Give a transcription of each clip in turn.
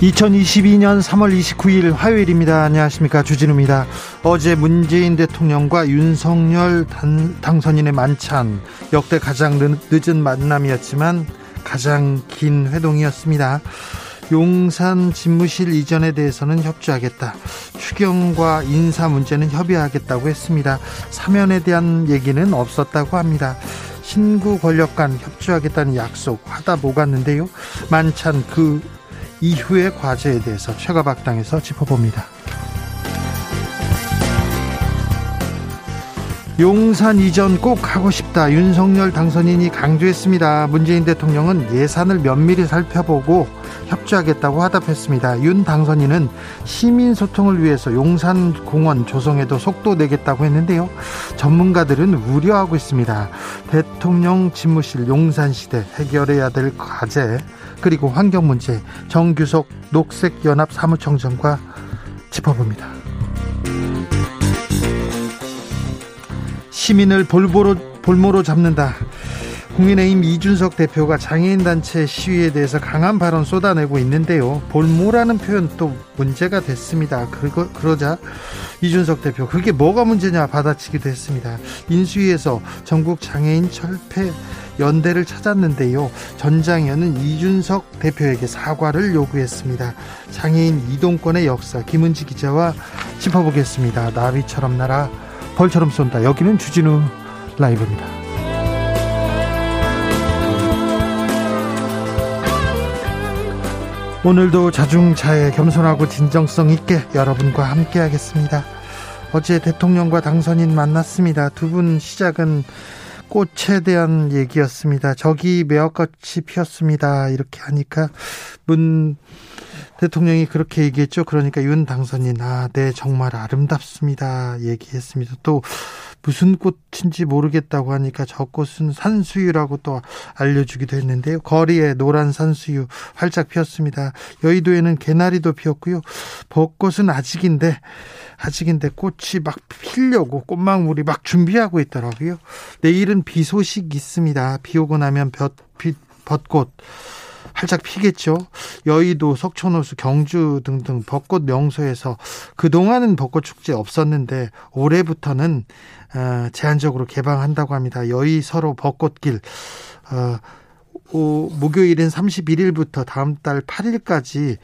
2022년 3월 29일 화요일입니다. 안녕하십니까. 주진우입니다. 어제 문재인 대통령과 윤석열 단, 당선인의 만찬, 역대 가장 늦은 만남이었지만 가장 긴 회동이었습니다. 용산 집무실 이전에 대해서는 협조하겠다. 추경과 인사 문제는 협의하겠다고 했습니다. 사면에 대한 얘기는 없었다고 합니다. 신구 권력 간 협조하겠다는 약속 하다 보갔는데요. 만찬 그 이후의 과제에 대해서 최가박당에서 짚어봅니다. 용산 이전 꼭 하고 싶다. 윤석열 당선인이 강조했습니다. 문재인 대통령은 예산을 면밀히 살펴보고 협조하겠다고 화답했습니다. 윤 당선인은 시민 소통을 위해서 용산 공원 조성에도 속도 내겠다고 했는데요. 전문가들은 우려하고 있습니다. 대통령 집무실 용산 시대 해결해야 될 과제 그리고 환경 문제 정규석 녹색연합 사무총장과 짚어봅니다. 시민을 볼보로 볼모로 잡는다. 국민의힘 이준석 대표가 장애인 단체 시위에 대해서 강한 발언 쏟아내고 있는데요. 볼모라는 표현 또 문제가 됐습니다. 그러, 그러자 이준석 대표 그게 뭐가 문제냐 받아치기도 했습니다. 인수위에서 전국 장애인 철폐 연대를 찾았는데요. 전장현은 이준석 대표에게 사과를 요구했습니다. 장애인 이동권의 역사 김은지 기자와 짚어보겠습니다. 나비처럼 날아 벌처럼 쏜다. 여기는 주진우 라이브입니다. 오늘도 자중차에 겸손하고 진정성 있게 여러분과 함께 하겠습니다. 어제 대통령과 당선인 만났습니다. 두 분 시작은 꽃에 대한 얘기였습니다. 저기 매화꽃이 피었습니다. 이렇게 하니까 문 대통령이 그렇게 얘기했죠. 그러니까 윤 당선인, 아, 네, 정말 아름답습니다. 얘기했습니다. 또 무슨 꽃인지 모르겠다고 하니까 저 꽃은 산수유라고 또 알려주기도 했는데요. 거리에 노란 산수유 활짝 피었습니다. 여의도에는 개나리도 피었고요. 벚꽃은 아직인데 아직인데 꽃이 막 피려고 꽃망울이 막 준비하고 있더라고요. 내일은 비 소식 있습니다. 비 오고 나면 볕, 빛, 벚꽃 활짝 피겠죠. 여의도, 석촌호수, 경주 등등 벚꽃 명소에서 그동안은 벚꽃 축제 없었는데 올해부터는 어, 제한적으로 개방한다고 합니다. 여의 서로 벚꽃길 어, 오, 목요일은 31일부터 다음 달 8일까지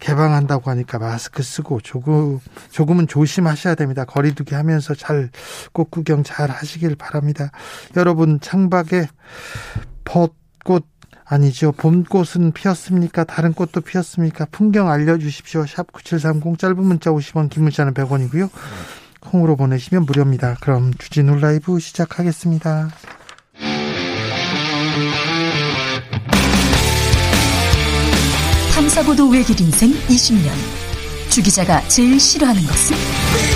개방한다고 하니까 마스크 쓰고 조금 조금은 조심하셔야 됩니다. 거리두기 하면서 잘 꽃 구경 잘 하시길 바랍니다. 여러분 창밖에 벚꽃 아니죠. 봄꽃은 피었습니까? 다른 꽃도 피었습니까? 풍경 알려주십시오. 샵 9730 짧은 문자 50원 긴 문자는 100원이고요. 콩으로 보내시면 무료입니다. 그럼 주진우 라이브 시작하겠습니다. 탐사보도 외길 인생 20년. 주 기자가 제일 싫어하는 것은?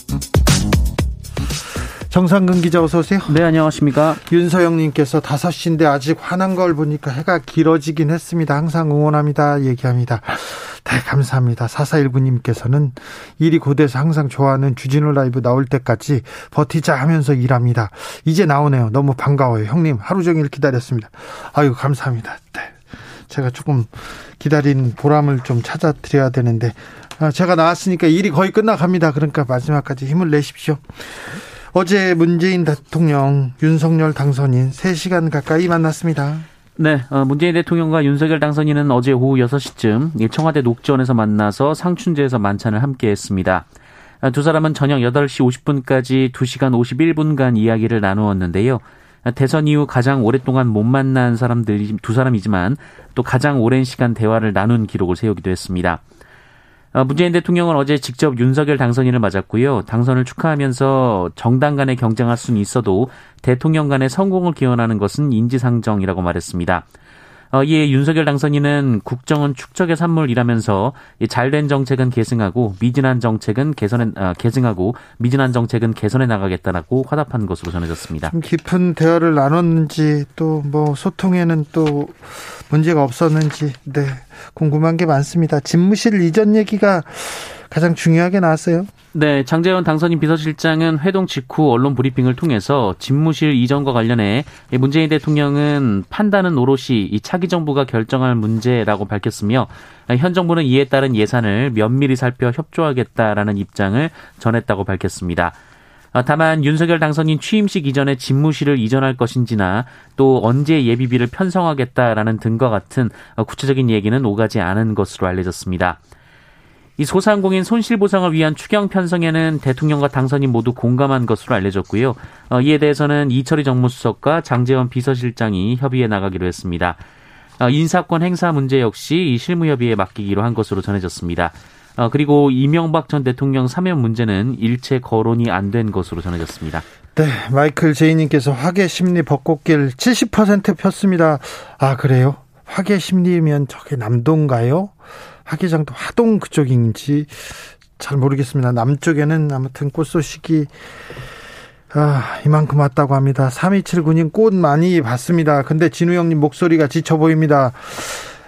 정상근 기자 어서 오세요. 네, 안녕하십니까. 윤서영 님께서 5시인데 아직 화난 걸 보니까 해가 길어지긴 했습니다. 항상 응원합니다. 얘기합니다. 네, 감사합니다. 4419 님께서는 일이 고돼서 항상 좋아하는 주진우 라이브 나올 때까지 버티자 하면서 일합니다. 이제 나오네요. 너무 반가워요. 형님, 하루 종일 기다렸습니다. 아유, 감사합니다. 네. 제가 조금 기다린 보람을 좀 찾아드려야 되는데, 아, 제가 나왔으니까 일이 거의 끝나갑니다. 그러니까 마지막까지 힘을 내십시오. 어제 문재인 대통령 윤석열 당선인 3시간 가까이 만났습니다. 네, 어, 문재인 대통령과 윤석열 당선인은 어제 오후 6시쯤 청와대 녹지원에서 만나서 상춘제에서 만찬을 함께 했습니다. 아, 두 사람은 저녁 8시 50분까지 2시간 51분간 이야기를 나누었는데요. 대선 이후 가장 오랫동안 못 만난 사람들이 두 사람이지만 또 가장 오랜 시간 대화를 나눈 기록을 세우기도 했습니다. 어, 문재인 대통령은 어제 직접 윤석열 당선인을 맞았고요. 당선을 축하하면서 정당 간의 경쟁할 수는 있어도 대통령 간의 성공을 기원하는 것은 인지상정이라고 말했습니다. 어, 이에 윤석열 당선인은 국정은 축적의 산물이라면서 잘된 정책은 계승하고 미진한 정책은 개선해 아, 계승하고 미진한 정책은 개선해 나가겠다라고 화답한 것으로 전해졌습니다. 좀 깊은 대화를 나눴는지 또 뭐 소통에는 또 문제가 없었는지 네 궁금한 게 많습니다. 집무실 이전 얘기가 가장 중요하게 나왔어요. 네, 장재원 당선인 비서실장은 회동 직후 언론 브리핑을 통해서 집무실 이전과 관련해 문재인 대통령은 판단은 오롯이 이 차기 정부가 결정할 문제라고 밝혔으며 현 정부는 이에 따른 예산을 면밀히 살펴 협조하겠다라는 입장을 전했다고 밝혔습니다. 다만 윤석열 당선인 취임식 이전에 집무실을 이전할 것인지나 또 언제 예비비를 편성하겠다라는 등과 같은 구체적인 얘기는 오가지 않은 것으로 알려졌습니다. 이 소상공인 손실보상을 위한 추경 편성에는 대통령과 당선인 모두 공감한 것으로 알려졌고요. 어, 이에 대해서는 이철희 정무수석과 장재원 비서실장이 협의해 나가기로 했습니다. 어, 인사권 행사 문제 역시 이 실무협의에 맡기기로 한 것으로 전해졌습니다. 어, 그리고 이명박 전 대통령 사면 문제는 일체 거론이 안 된 것으로 전해졌습니다. 네, 마이클 제이님께서 화계 심리 벚꽃길 70% 폈습니다. 아, 그래요? 화계 심리면 저게 남동가요? 화기장도 하동 그쪽인지 잘 모르겠습니다. 남쪽에는 아무튼 꽃 소식이 아, 이만큼 왔다고 합니다. 3279님 꽃 많이 봤습니다. 근데 진우 형님 목소리가 지쳐 보입니다.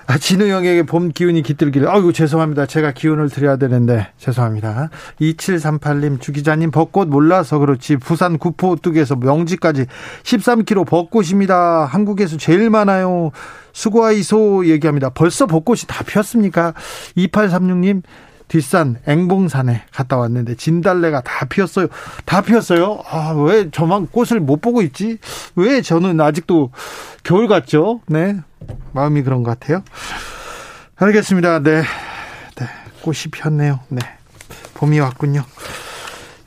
아, 진우 형에게 봄 기운이 깃들기를. 아이고, 죄송합니다. 제가 기운을 드려야 되는데, 죄송합니다. 2738님, 주기자님, 벚꽃 몰라서 그렇지. 부산 구포 뚝에서 명지까지 13km 벚꽃입니다. 한국에서 제일 많아요. 수고하이소 얘기합니다. 벌써 벚꽃이 다 피었습니까? 2836님, 뒷산 앵봉산에 갔다 왔는데 진달래가 다 피었어요. 다 피었어요. 아, 왜 저만 꽃을 못 보고 있지? 왜 저는 아직도 겨울 같죠? 네. 마음이 그런 것 같아요. 알겠습니다. 네. 네. 꽃이 피었네요. 네. 봄이 왔군요.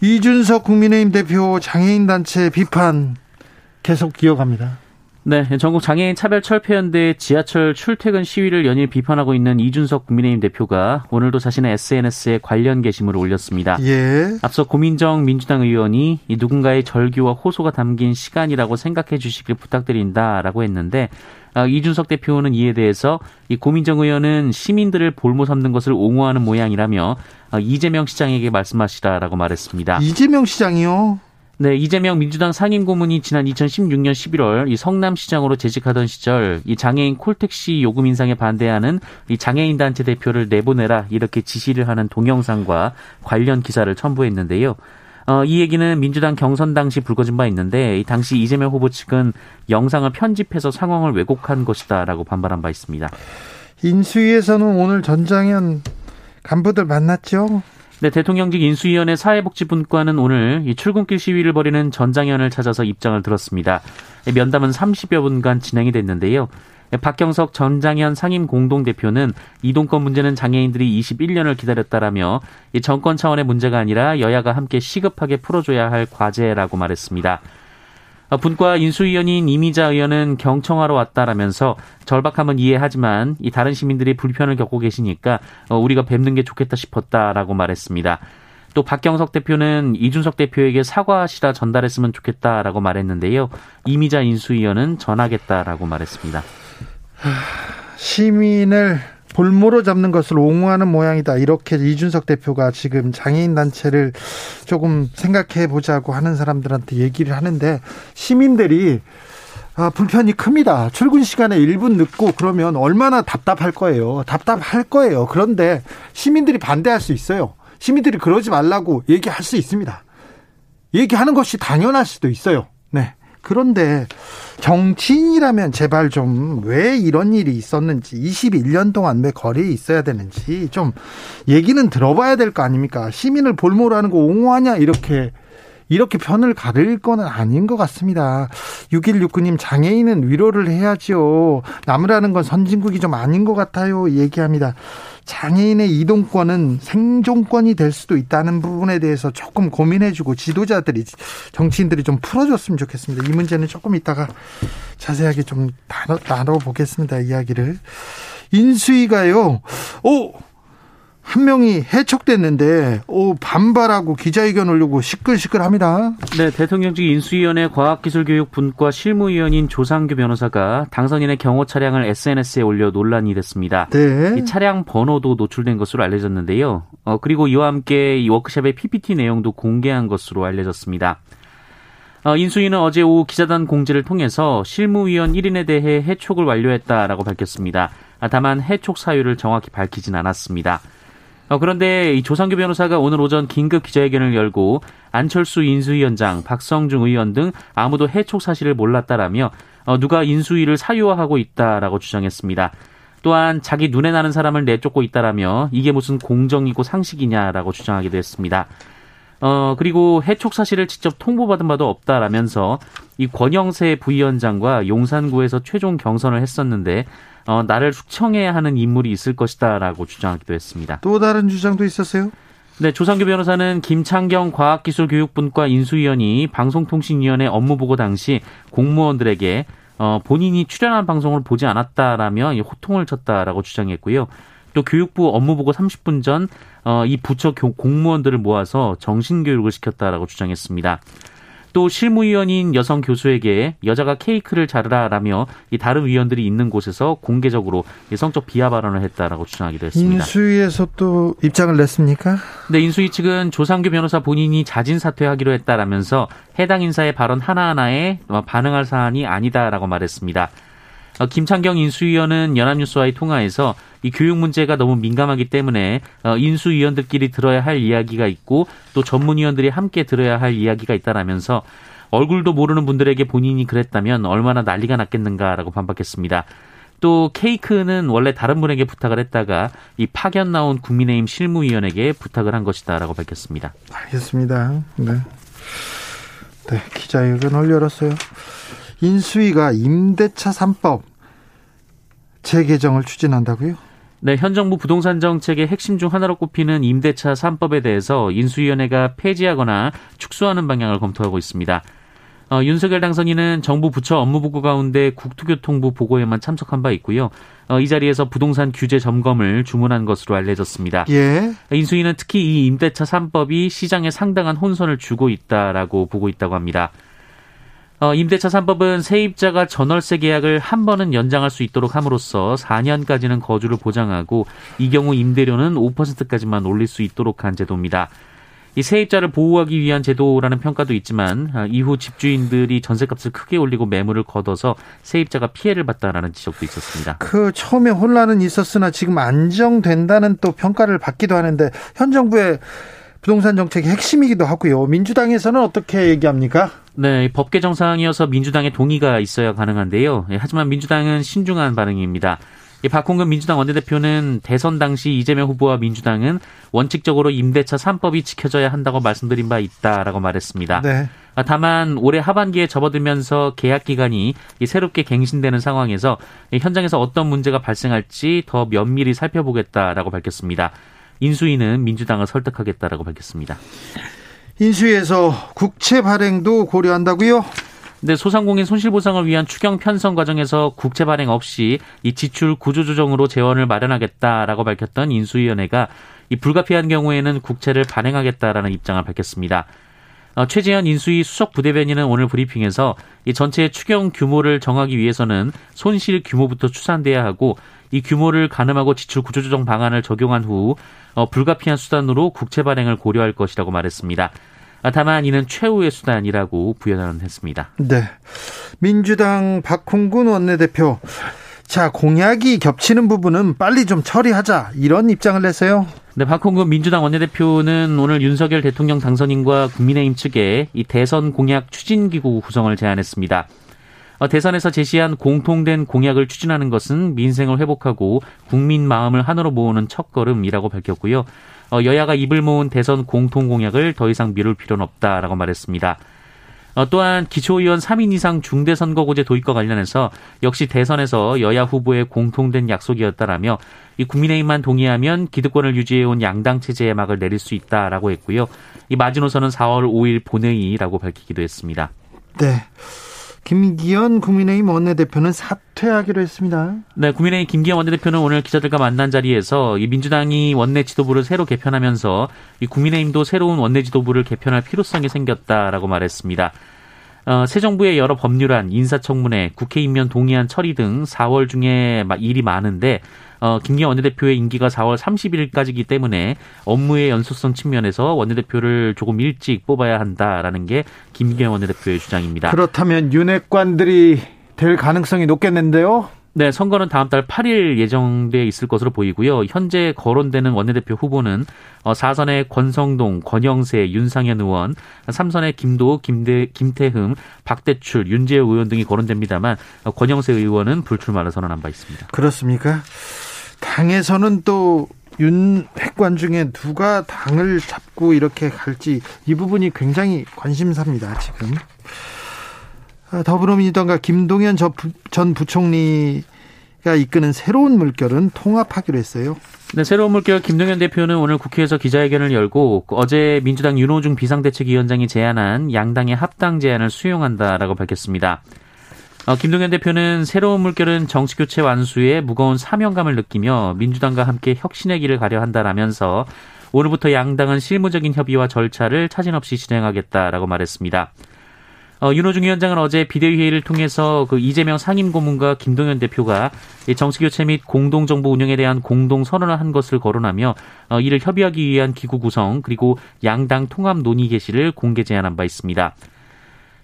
이준석 국민의힘 대표 장애인 단체 비판 계속 기억합니다. 네, 전국 장애인 차별 철폐연대 지하철 출퇴근 시위를 연일 비판하고 있는 이준석 국민의힘 대표가 오늘도 자신의 SNS에 관련 게시물을 올렸습니다. 예. 앞서 고민정 민주당 의원이 누군가의 절규와 호소가 담긴 시간이라고 생각해 주시길 부탁드린다라고 했는데 아, 이준석 대표는 이에 대해서 이 고민정 의원은 시민들을 볼모 삼는 것을 옹호하는 모양이라며 아, 이재명 시장에게 말씀하시라라고 말했습니다. 이재명 시장이요? 네, 이재명 민주당 상임고문이 지난 2016년 11월 이 성남시장으로 재직하던 시절 이 장애인 콜택시 요금 인상에 반대하는 이 장애인 단체 대표를 내보내라 이렇게 지시를 하는 동영상과 관련 기사를 첨부했는데요. 어, 이 얘기는 민주당 경선 당시 불거진 바 있는데 이 당시 이재명 후보 측은 영상을 편집해서 상황을 왜곡한 것이다라고 반발한 바 있습니다. 인수위에서는 오늘 전장현 간부들 만났죠? 네, 대통령직 인수위원회 사회복지분과는 오늘 이 출근길 시위를 벌이는 전장현을 찾아서 입장을 들었습니다. 면담은 30여 분간 진행이 됐는데요. 박경석 전장현 상임 공동대표는 이동권 문제는 장애인들이 21년을 기다렸다라며 정권 차원의 문제가 아니라 여야가 함께 시급하게 풀어줘야 할 과제라고 말했습니다. 어, 분과 인수위원인 이미자 의원은 경청하러 왔다라면서 절박함은 이해하지만 이 다른 시민들이 불편을 겪고 계시니까 어, 우리가 뵙는 게 좋겠다 싶었다라고 말했습니다. 또 박경석 대표는 이준석 대표에게 사과하시라 전달했으면 좋겠다라고 말했는데요. 이미자 인수위원은 전하겠다라고 말했습니다. 시민을 볼모로 잡는 것을 옹호하는 모양이다. 이렇게 이준석 대표가 지금 장애인 단체를 조금 생각해 보자고 하는 사람들한테 얘기를 하는데 시민들이 아, 불편이 큽니다. 출근 시간에 1분 늦고 그러면 얼마나 답답할 거예요. 답답할 거예요. 그런데 시민들이 반대할 수 있어요. 시민들이 그러지 말라고 얘기할 수 있습니다. 얘기하는 것이 당연할 수도 있어요. 네. 그런데 정치인이라면 제발 좀 왜 이런 일이 있었는지 21년 동안 왜 거리에 있어야 되는지 좀 얘기는 들어봐야 될 거 아닙니까? 시민을 볼모로 하는 거 옹호하냐 이렇게 이렇게 편을 가릴 건 아닌 것 같습니다. 6169님 장애인은 위로를 해야지요. 남으라는 건 선진국이 좀 아닌 것 같아요. 얘기합니다. 장애인의 이동권은 생존권이 될 수도 있다는 부분에 대해서 조금 고민해주고 지도자들이 정치인들이 좀 풀어줬으면 좋겠습니다. 이 문제는 조금 이따가 자세하게 좀 나눠 보겠습니다. 이야기를 인수위가요. 오 한 명이 해촉됐는데 오 반발하고 기자회견 올리고 시끌시끌합니다. 네, 대통령직 인수위원회 과학기술교육분과 실무위원인 조상규 변호사가 당선인의 경호 차량을 SNS에 올려 논란이 됐습니다. 네. 이 차량 번호도 노출된 것으로 알려졌는데요. 어, 그리고 이와 함께 이 워크숍의 PPT 내용도 공개한 것으로 알려졌습니다. 어, 인수위는 어제 오후 기자단 공지를 통해서 실무위원 1인에 대해 해촉을 완료했다라고 밝혔습니다. 아, 다만 해촉 사유를 정확히 밝히진 않았습니다. 어, 그런데 이 조상규 변호사가 오늘 오전 긴급 기자회견을 열고 안철수 인수위원장, 박성중 의원 등 아무도 해촉 사실을 몰랐다라며 어, 누가 인수위를 사유화하고 있다라고 주장했습니다. 또한 자기 눈에 나는 사람을 내쫓고 있다라며 이게 무슨 공정이고 상식이냐라고 주장하기도 했습니다. 어, 그리고 해촉 사실을 직접 통보받은 바도 없다라면서 이 권영세 부위원장과 용산구에서 최종 경선을 했었는데 어, 나를 숙청해야 하는 인물이 있을 것이다라고 주장하기도 했습니다. 또 다른 주장도 있었어요? 네, 조상규 변호사는 김창경 과학기술교육분과 인수위원이 방송통신위원회 업무보고 당시 공무원들에게 어, 본인이 출연한 방송을 보지 않았다라며 호통을 쳤다라고 주장했고요. 또 교육부 업무보고 30분 전, 어, 이 부처 공무원들을 모아서 정신교육을 시켰다라고 주장했습니다. 또 실무위원인 여성 교수에게 여자가 케이크를 자르라라며 이 다른 위원들이 있는 곳에서 공개적으로 성적 비하 발언을 했다라고 주장하기도 했습니다. 인수위에서 또 입장을 냈습니까? 네, 인수위 측은 조상규 변호사 본인이 자진 사퇴하기로 했다라면서 해당 인사의 발언 하나하나에 반응할 사안이 아니다라고 말했습니다. 어, 김창경 인수위원은 연합뉴스와의 통화에서 이 교육 문제가 너무 민감하기 때문에 어, 인수위원들끼리 들어야 할 이야기가 있고 또 전문위원들이 함께 들어야 할 이야기가 있다라면서 얼굴도 모르는 분들에게 본인이 그랬다면 얼마나 난리가 났겠는가라고 반박했습니다. 또 케이크는 원래 다른 분에게 부탁을 했다가 이 파견 나온 국민의힘 실무위원에게 부탁을 한 것이다라고 밝혔습니다. 알겠습니다. 네. 네, 기자회견 을 열었어요. 인수위가 임대차 3법 재개정을 추진한다고요? 네, 현 정부 부동산 정책의 핵심 중 하나로 꼽히는 임대차 3법에 대해서 인수위원회가 폐지하거나 축소하는 방향을 검토하고 있습니다. 어, 윤석열 당선인은 정부 부처 업무보고 가운데 국토교통부 보고에만 참석한 바 있고요. 어, 이 자리에서 부동산 규제 점검을 주문한 것으로 알려졌습니다. 예. 인수위는 특히 이 임대차 3법이 시장에 상당한 혼선을 주고 있다라고 보고 있다고 합니다. 어, 임대차 3법은 세입자가 전월세 계약을 한 번은 연장할 수 있도록 함으로써 4년까지는 거주를 보장하고 이 경우 임대료는 5%까지만 올릴 수 있도록 한 제도입니다. 이 세입자를 보호하기 위한 제도라는 평가도 있지만 아, 이후 집주인들이 전세값을 크게 올리고 매물을 걷어서 세입자가 피해를 봤다라는 지적도 있었습니다. 그 처음에 혼란은 있었으나 지금 안정된다는 또 평가를 받기도 하는데 현 정부의 부동산 정책의 핵심이기도 하고요. 민주당에서는 어떻게 얘기합니까? 네, 법 개정 사항이어서 민주당의 동의가 있어야 가능한데요. 예, 하지만 민주당은 신중한 반응입니다. 박홍근 민주당 원내대표는 대선 당시 이재명 후보와 민주당은 원칙적으로 임대차 3법이 지켜져야 한다고 말씀드린 바 있다라고 말했습니다. 네. 아, 다만 올해 하반기에 접어들면서 계약 기간이 새롭게 갱신되는 상황에서 현장에서 어떤 문제가 발생할지 더 면밀히 살펴보겠다라고 밝혔습니다. 인수위는 민주당을 설득하겠다라고 밝혔습니다. 인수위에서 국채 발행도 고려한다고요? 네, 소상공인 손실보상을 위한 추경 편성 과정에서 국채 발행 없이 이 지출 구조조정으로 재원을 마련하겠다라고 밝혔던 인수위원회가 이 불가피한 경우에는 국채를 발행하겠다라는 입장을 밝혔습니다. 어, 최재현 인수위 수석 부대변인은 오늘 브리핑에서 이 전체 추경 규모를 정하기 위해서는 손실 규모부터 추산돼야 하고 이 규모를 가늠하고 지출 구조조정 방안을 적용한 후 어, 불가피한 수단으로 국채 발행을 고려할 것이라고 말했습니다. 아, 다만 이는 최후의 수단이라고 부연을 했습니다. 네. 민주당 박홍근 원내대표. 자, 공약이 겹치는 부분은 빨리 좀 처리하자. 이런 입장을 냈어요. 네, 박홍근 민주당 원내대표는 오늘 윤석열 대통령 당선인과 국민의힘 측에 이 대선 공약 추진기구 구성을 제안했습니다. 어, 대선에서 제시한 공통된 공약을 추진하는 것은 민생을 회복하고 국민 마음을 하나로 모으는 첫걸음이라고 밝혔고요. 어, 여야가 입을 모은 대선 공통 공약을 더 이상 미룰 필요는 없다라고 말했습니다. 어, 또한 기초의원 3인 이상 중대선거구제 도입과 관련해서 역시 대선에서 여야 후보의 공통된 약속이었다라며 이 국민의힘만 동의하면 기득권을 유지해온 양당 체제의 막을 내릴 수 있다라고 했고요. 이 마지노선은 4월 5일 본회의라고 밝히기도 했습니다. 네. 김기현 국민의힘 원내대표는 사퇴하기로 했습니다. 네, 국민의힘 김기현 원내대표는 오늘 기자들과 만난 자리에서 이 민주당이 원내 지도부를 새로 개편하면서 이 국민의힘도 새로운 원내 지도부를 개편할 필요성이 생겼다라고 말했습니다. 어, 새 정부의 여러 법률안, 인사청문회, 국회 임면 동의안 처리 등 4월 중에 일이 많은데 어, 김기현 원내대표의 임기가 4월 30일까지이기 때문에 업무의 연속성 측면에서 원내대표를 조금 일찍 뽑아야 한다라는 게 김기현 원내대표의 주장입니다. 그렇다면 윤핵관들이 될 가능성이 높겠는데요? 네, 선거는 다음 달 8일 예정돼 있을 것으로 보이고요. 현재 거론되는 원내대표 후보는 4선의 어, 권성동, 권영세, 윤상현 의원, 3선의 김도, 김대, 김태흠, 박대출, 윤재호 의원 등이 거론됩니다만 어, 권영세 의원은 불출마를 선언한 바 있습니다. 그렇습니까? 당에서는 또 윤핵관 중에 누가 당을 잡고 이렇게 갈지 이 부분이 굉장히 관심사입니다. 지금 아, 더불어민주당과 김동연 전 부총리가 이끄는 새로운 물결은 통합하기로 했어요. 네, 새로운 물결 김동연 대표는 오늘 국회에서 기자회견을 열고 어제 민주당 윤호중 비상대책위원장이 제안한 양당의 합당 제안을 수용한다라고 밝혔습니다. 어, 김동연 대표는 새로운 물결은 정치교체 완수에 무거운 사명감을 느끼며 민주당과 함께 혁신의 길을 가려 한다라면서 오늘부터 양당은 실무적인 협의와 절차를 차진 없이 진행하겠다라고 말했습니다. 어, 윤호중 위원장은 어제 비대위회의를 통해서 그 이재명 상임고문과 김동연 대표가 정치교체 및 공동정부 운영에 대한 공동 선언을 한 것을 거론하며 어, 이를 협의하기 위한 기구 구성 그리고 양당 통합 논의 개시를 공개 제안한 바 있습니다.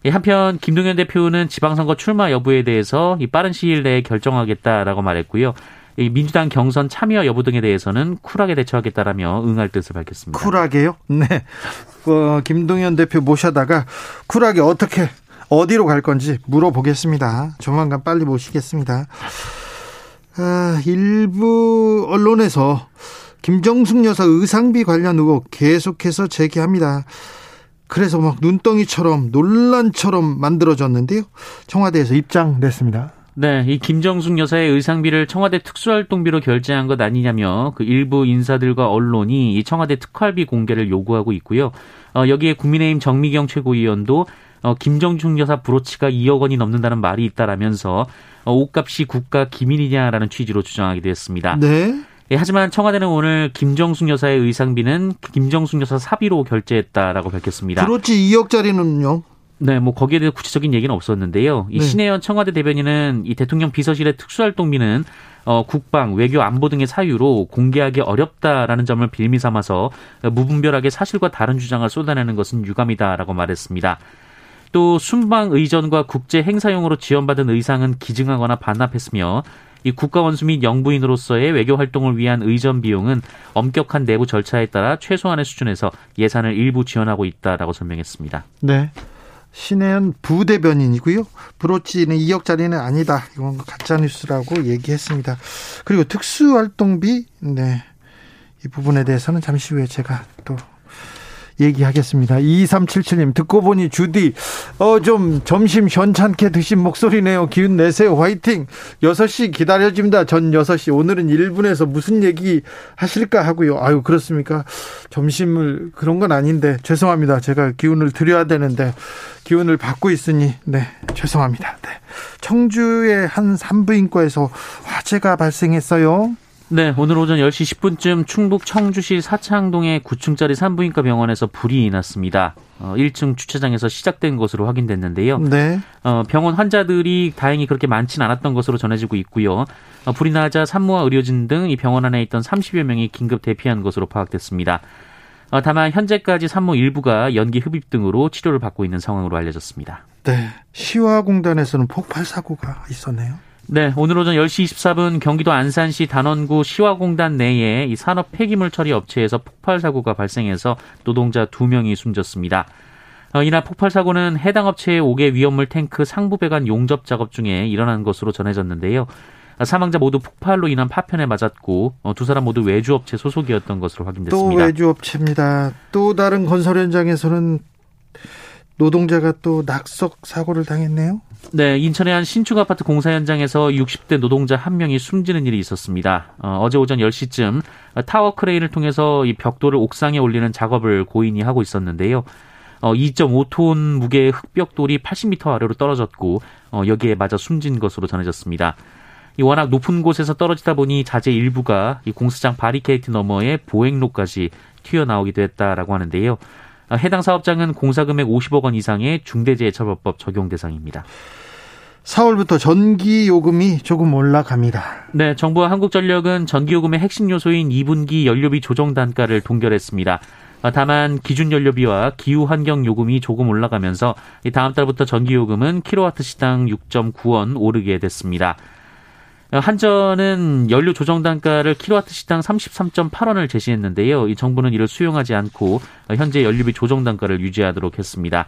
예, 한편 김동연 대표는 지방선거 출마 여부에 대해서 빠른 시일 내에 결정하겠다라고 말했고요. 민주당 경선 참여 여부 등에 대해서는 쿨하게 대처하겠다라며 응할 뜻을 밝혔습니다. 쿨하게요? 네. 어, 김동연 대표 모셔다가 쿨하게 어떻게 어디로 갈 건지 물어보겠습니다. 조만간 빨리 모시겠습니다. 아, 일부 언론에서 김정숙 여사 의상비 관련 의혹 계속해서 제기합니다. 그래서 막 눈덩이처럼 논란처럼 만들어졌는데요. 청와대에서 입장 냈습니다. 네, 이 김정숙 여사의 의상비를 청와대 특수활동비로 결제한 것 아니냐며 그 일부 인사들과 언론이 이 청와대 특활비 공개를 요구하고 있고요. 어, 여기에 국민의힘 정미경 최고위원도 어, 김정숙 여사 브로치가 2억 원이 넘는다는 말이 있다라면서 어, 옷값이 국가 기밀이냐라는 취지로 주장하기도 했습니다. 네. 예, 하지만 청와대는 오늘 김정숙 여사의 의상비는 김정숙 여사 사비로 결제했다라고 밝혔습니다. 그렇지 2억짜리는요? 네, 뭐 거기에 대해 구체적인 얘기는 없었는데요. 이 네. 신혜연 청와대 대변인은 이 대통령 비서실의 특수활동비는 어, 국방, 외교, 안보 등의 사유로 공개하기 어렵다라는 점을 빌미 삼아서 무분별하게 사실과 다른 주장을 쏟아내는 것은 유감이다라고 말했습니다. 또 순방 의전과 국제 행사용으로 지원받은 의상은 기증하거나 반납했으며 이 국가원수 및 영부인으로서의 외교 활동을 위한 의전 비용은 엄격한 내부 절차에 따라 최소한의 수준에서 예산을 일부 지원하고 있다라고 설명했습니다. 네. 신혜연 부대변인이고요. 브로치는 2억짜리는 아니다. 이건 가짜 뉴스라고 얘기했습니다. 그리고 특수활동비, 네. 이 부분에 대해서는 잠시 후에 제가 또 얘기하겠습니다. 2377님, 듣고 보니 주디, 어, 좀 점심 현찮게 드신 목소리네요. 기운 내세요. 화이팅! 6시 기다려집니다. 전 6시. 오늘은 1분에서 무슨 얘기 하실까 하고요. 아유, 그렇습니까? 점심을, 그런 건 아닌데, 죄송합니다. 제가 기운을 드려야 되는데, 기운을 받고 있으니, 네, 죄송합니다. 네. 청주의 한 산부인과에서 화재가 발생했어요. 네, 오늘 오전 10시 10분쯤 충북 청주시 사창동의 9층짜리 산부인과 병원에서 불이 났습니다. 어, 1층 주차장에서 시작된 것으로 확인됐는데요. 네. 어, 병원 환자들이 다행히 그렇게 많지는 않았던 것으로 전해지고 있고요. 어, 불이 나자 산모와 의료진 등 이 병원 안에 있던 30여 명이 긴급 대피한 것으로 파악됐습니다. 어, 다만 현재까지 산모 일부가 연기 흡입 등으로 치료를 받고 있는 상황으로 알려졌습니다. 네. 시화공단에서는 폭발 사고가 있었네요. 네, 오늘 오전 10시 24분 경기도 안산시 단원구 시화공단 내에 이 산업 폐기물 처리 업체에서 폭발 사고가 발생해서 노동자 2명이 숨졌습니다. 어, 이날 폭발 사고는 해당 업체의 5개 위험물 탱크 상부 배관 용접 작업 중에 일어난 것으로 전해졌는데요. 사망자 모두 폭발로 인한 파편에 맞았고 어, 두 사람 모두 외주업체 소속이었던 것으로 확인됐습니다. 또 외주업체입니다. 또 다른 건설 현장에서는 노동자가 또 낙석 사고를 당했네요. 네, 인천의 한 신축 아파트 공사 현장에서 60대 노동자 한 명이 숨지는 일이 있었습니다. 어제 오전 10시쯤 타워 크레인을 통해서 이 벽돌을 옥상에 올리는 작업을 고인이 하고 있었는데요. 어, 2.5톤 무게의 흙벽돌이 80m 아래로 떨어졌고 어, 여기에 맞아 숨진 것으로 전해졌습니다. 이 워낙 높은 곳에서 떨어지다 보니 자재 일부가 이 공사장 바리케이트 너머에 보행로까지 튀어나오기도 했다라고 하는데요. 어, 해당 사업장은 공사 금액 50억 원 이상의 중대재해처벌법 적용 대상입니다. 4월부터 전기 요금이 조금 올라갑니다. 네, 정부와 한국전력은 전기 요금의 핵심 요소인 2분기 연료비 조정 단가를 동결했습니다. 어, 다만 기준 연료비와 기후 환경 요금이 조금 올라가면서 다음 달부터 전기 요금은 킬로와트 시당 6.9원 오르게 됐습니다. 한전은 연료 조정 단가를 킬로와트 시당 33.8원을 제시했는데요. 이 정부는 이를 수용하지 않고 현재 연료비 조정 단가를 유지하도록 했습니다.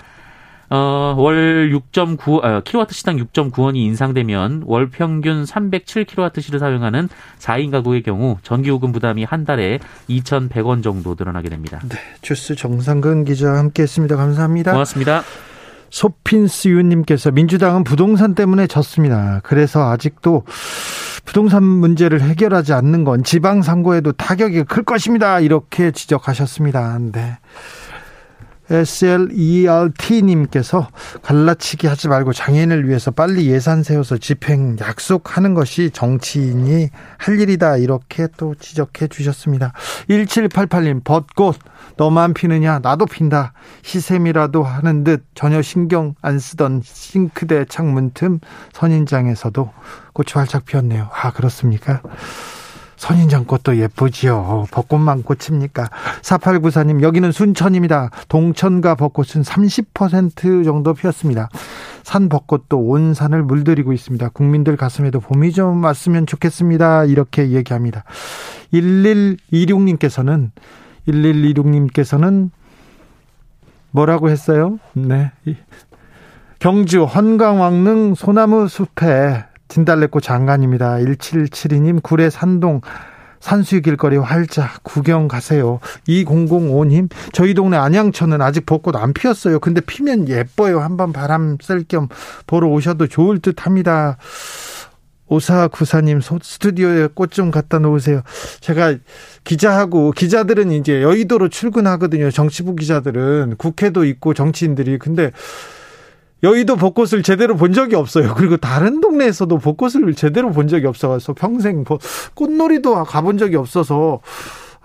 어, 월 6.9, 어, 킬로와트 시당 6.9원이 인상되면 월 평균 307킬로와트시를 사용하는 4인 가구의 경우 전기요금 부담이 한 달에 2,100원 정도 늘어나게 됩니다. 네, 주스 정상근 기자 함께했습니다. 감사합니다. 고맙습니다. 소핀스 유님께서 민주당은 부동산 때문에 졌습니다. 그래서 아직도 부동산 문제를 해결하지 않는 건 지방선거에도 타격이 클 것입니다. 이렇게 지적하셨습니다. 네. SLERT님께서 갈라치기 하지 말고 장애인을 위해서 빨리 예산 세워서 집행 약속하는 것이 정치인이 할 일이다. 이렇게 또 지적해 주셨습니다. 1788님, 벚꽃 너만 피느냐? 나도 핀다. 시샘이라도 하는 듯 전혀 신경 안 쓰던 싱크대 창문 틈 선인장에서도 꽃이 활짝 피었네요. 아, 그렇습니까? 선인장 꽃도 예쁘지요. 벚꽃만 꽃입니까? 4894님, 여기는 순천입니다. 동천과 벚꽃은 30% 정도 피었습니다. 산 벚꽃도 온 산을 물들이고 있습니다. 국민들 가슴에도 봄이 좀 왔으면 좋겠습니다. 이렇게 얘기합니다. 1126님께서는, 1126님께서는 뭐라고 했어요? 네. 경주 헌강왕릉 소나무 숲에 진달래꽃 장관입니다. 1772님 구례 산동 산수유 길거리 활짝 구경 가세요. 2005님 저희 동네 안양천은 아직 벚꽃 안 피었어요. 근데 피면 예뻐요. 한번 바람 쐴 겸 보러 오셔도 좋을 듯 합니다. 오사구사님 스튜디오에 꽃 좀 갖다 놓으세요. 제가 기자하고 기자들은 이제 여의도로 출근하거든요. 정치부 기자들은 국회도 있고 정치인들이 근데 여의도 벚꽃을 제대로 본 적이 없어요. 그리고 다른 동네에서도 벚꽃을 제대로 본 적이 없어서 평생 꽃놀이도 가본 적이 없어서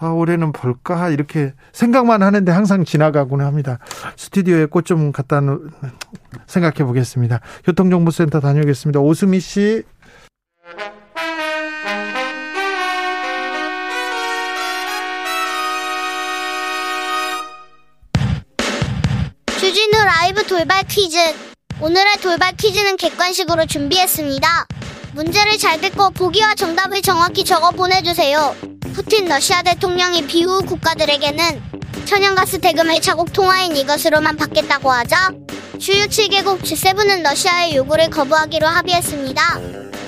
아, 올해는 볼까 이렇게 생각만 하는데 항상 지나가곤 합니다. 스튜디오에 꽃 좀 갖다 놓 생각해 보겠습니다. 교통정보센터 다녀오겠습니다. 오수미 씨. 주진우 라이브 돌발 퀴즈. 오늘의 돌발 퀴즈는 객관식으로 준비했습니다. 문제를 잘 듣고 보기와 정답을 정확히 적어 보내주세요. 푸틴 러시아 대통령이 비후 국가들에게는 천연가스 대금을 자국 통화인 이것으로만 받겠다고 하자 주요 7개국 G7은 러시아의 요구를 거부하기로 합의했습니다.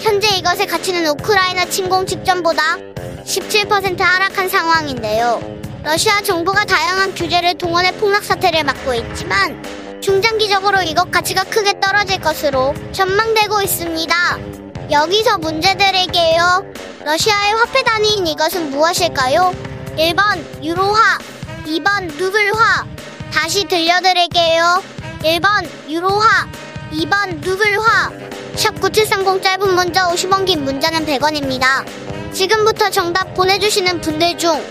현재 이것의 가치는 우크라이나 침공 직전보다 17% 하락한 상황인데요. 러시아 정부가 다양한 규제를 동원해 폭락 사태를 막고 있지만 중장기적으로 이것 가치가 크게 떨어질 것으로 전망되고 있습니다. 여기서 문제 드릴게요. 러시아의 화폐 단위인 이것은 무엇일까요? 1번 유로화, 2번 루블화. 다시 들려드릴게요. 1번 유로화, 2번 루블화. 샵 9730 짧은 문자 50원 긴 문자는 100원입니다. 지금부터 정답 보내주시는 분들 중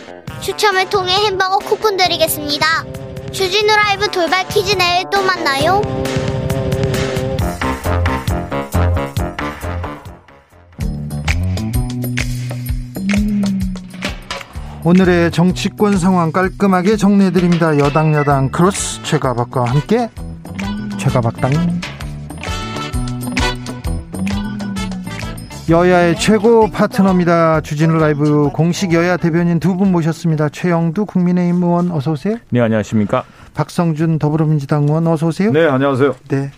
추첨을 통해 햄버거 쿠폰 드리겠습니다. 주진우 라이브 돌발 퀴즈 내일 또 만나요. 오늘의 정치권 상황 깔끔하게 정리해드립니다. 여당 야당 크로스 최가박과 함께 최가박당 여야의 최고 파트너입니다. 주진우 라이브 공식 여야 대변인 두 분 모셨습니다. 최형두 국민의힘 의원 어서 오세요. 네 안녕하십니까. 박성준 더불어민주당 의원 어서 오세요. 네, 안녕하세요. 네.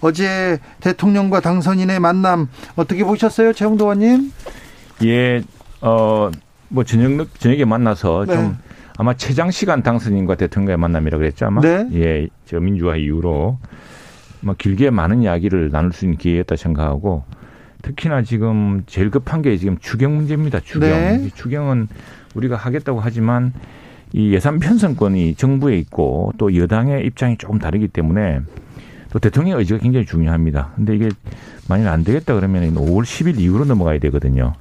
어제 대통령과 당선인의 만남 어떻게 보셨어요, 최형두 의원님? 예, 어, 뭐 저녁 저녁에 만나서 네. 좀 아마 최장 시간 당선인과 대통령의 만남이라고 그랬죠 아마. 네. 예, 저 민주화 이후로 뭐 길게 많은 이야기를 나눌 수 있는 기회였다 생각하고 특히나 지금 제일 급한 게 지금 추경 문제입니다. 추경. 네. 추경은 우리가 하겠다고 하지만 이 예산 편성권이 정부에 있고 또 여당의 입장이 조금 다르기 때문에 또 대통령의 의지가 굉장히 중요합니다. 근데 이게 만약 안 되겠다 그러면 5월 10일 이후로 넘어가야 되거든요.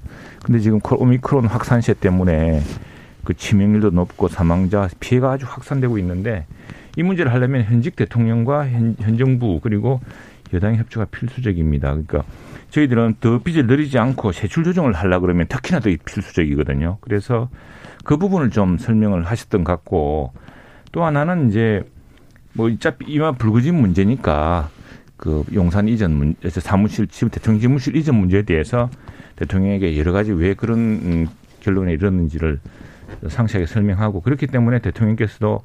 근데 지금 오미크론 확산세 때문에 그 치명률도 높고 사망자 피해가 아주 확산되고 있는데 이 문제를 하려면 현직 대통령과 현, 현 정부 그리고 여당의 협조가 필수적입니다. 그러니까 저희들은 더 빚을 늘리지 않고 세출 조정을 하려 그러면 특히나 더 필수적이거든요. 그래서 그 부분을 좀 설명을 하셨던 것 같고 또 하나는 이제 뭐 어차피 이마 불거진 문제니까 그 용산 이전 문제, 사무실 지금 대통령 집무실 이전 문제에 대해서 대통령에게 여러 가지 왜 그런 음, 결론에 이르렀는지를 상세하게 설명하고 그렇기 때문에 대통령께서도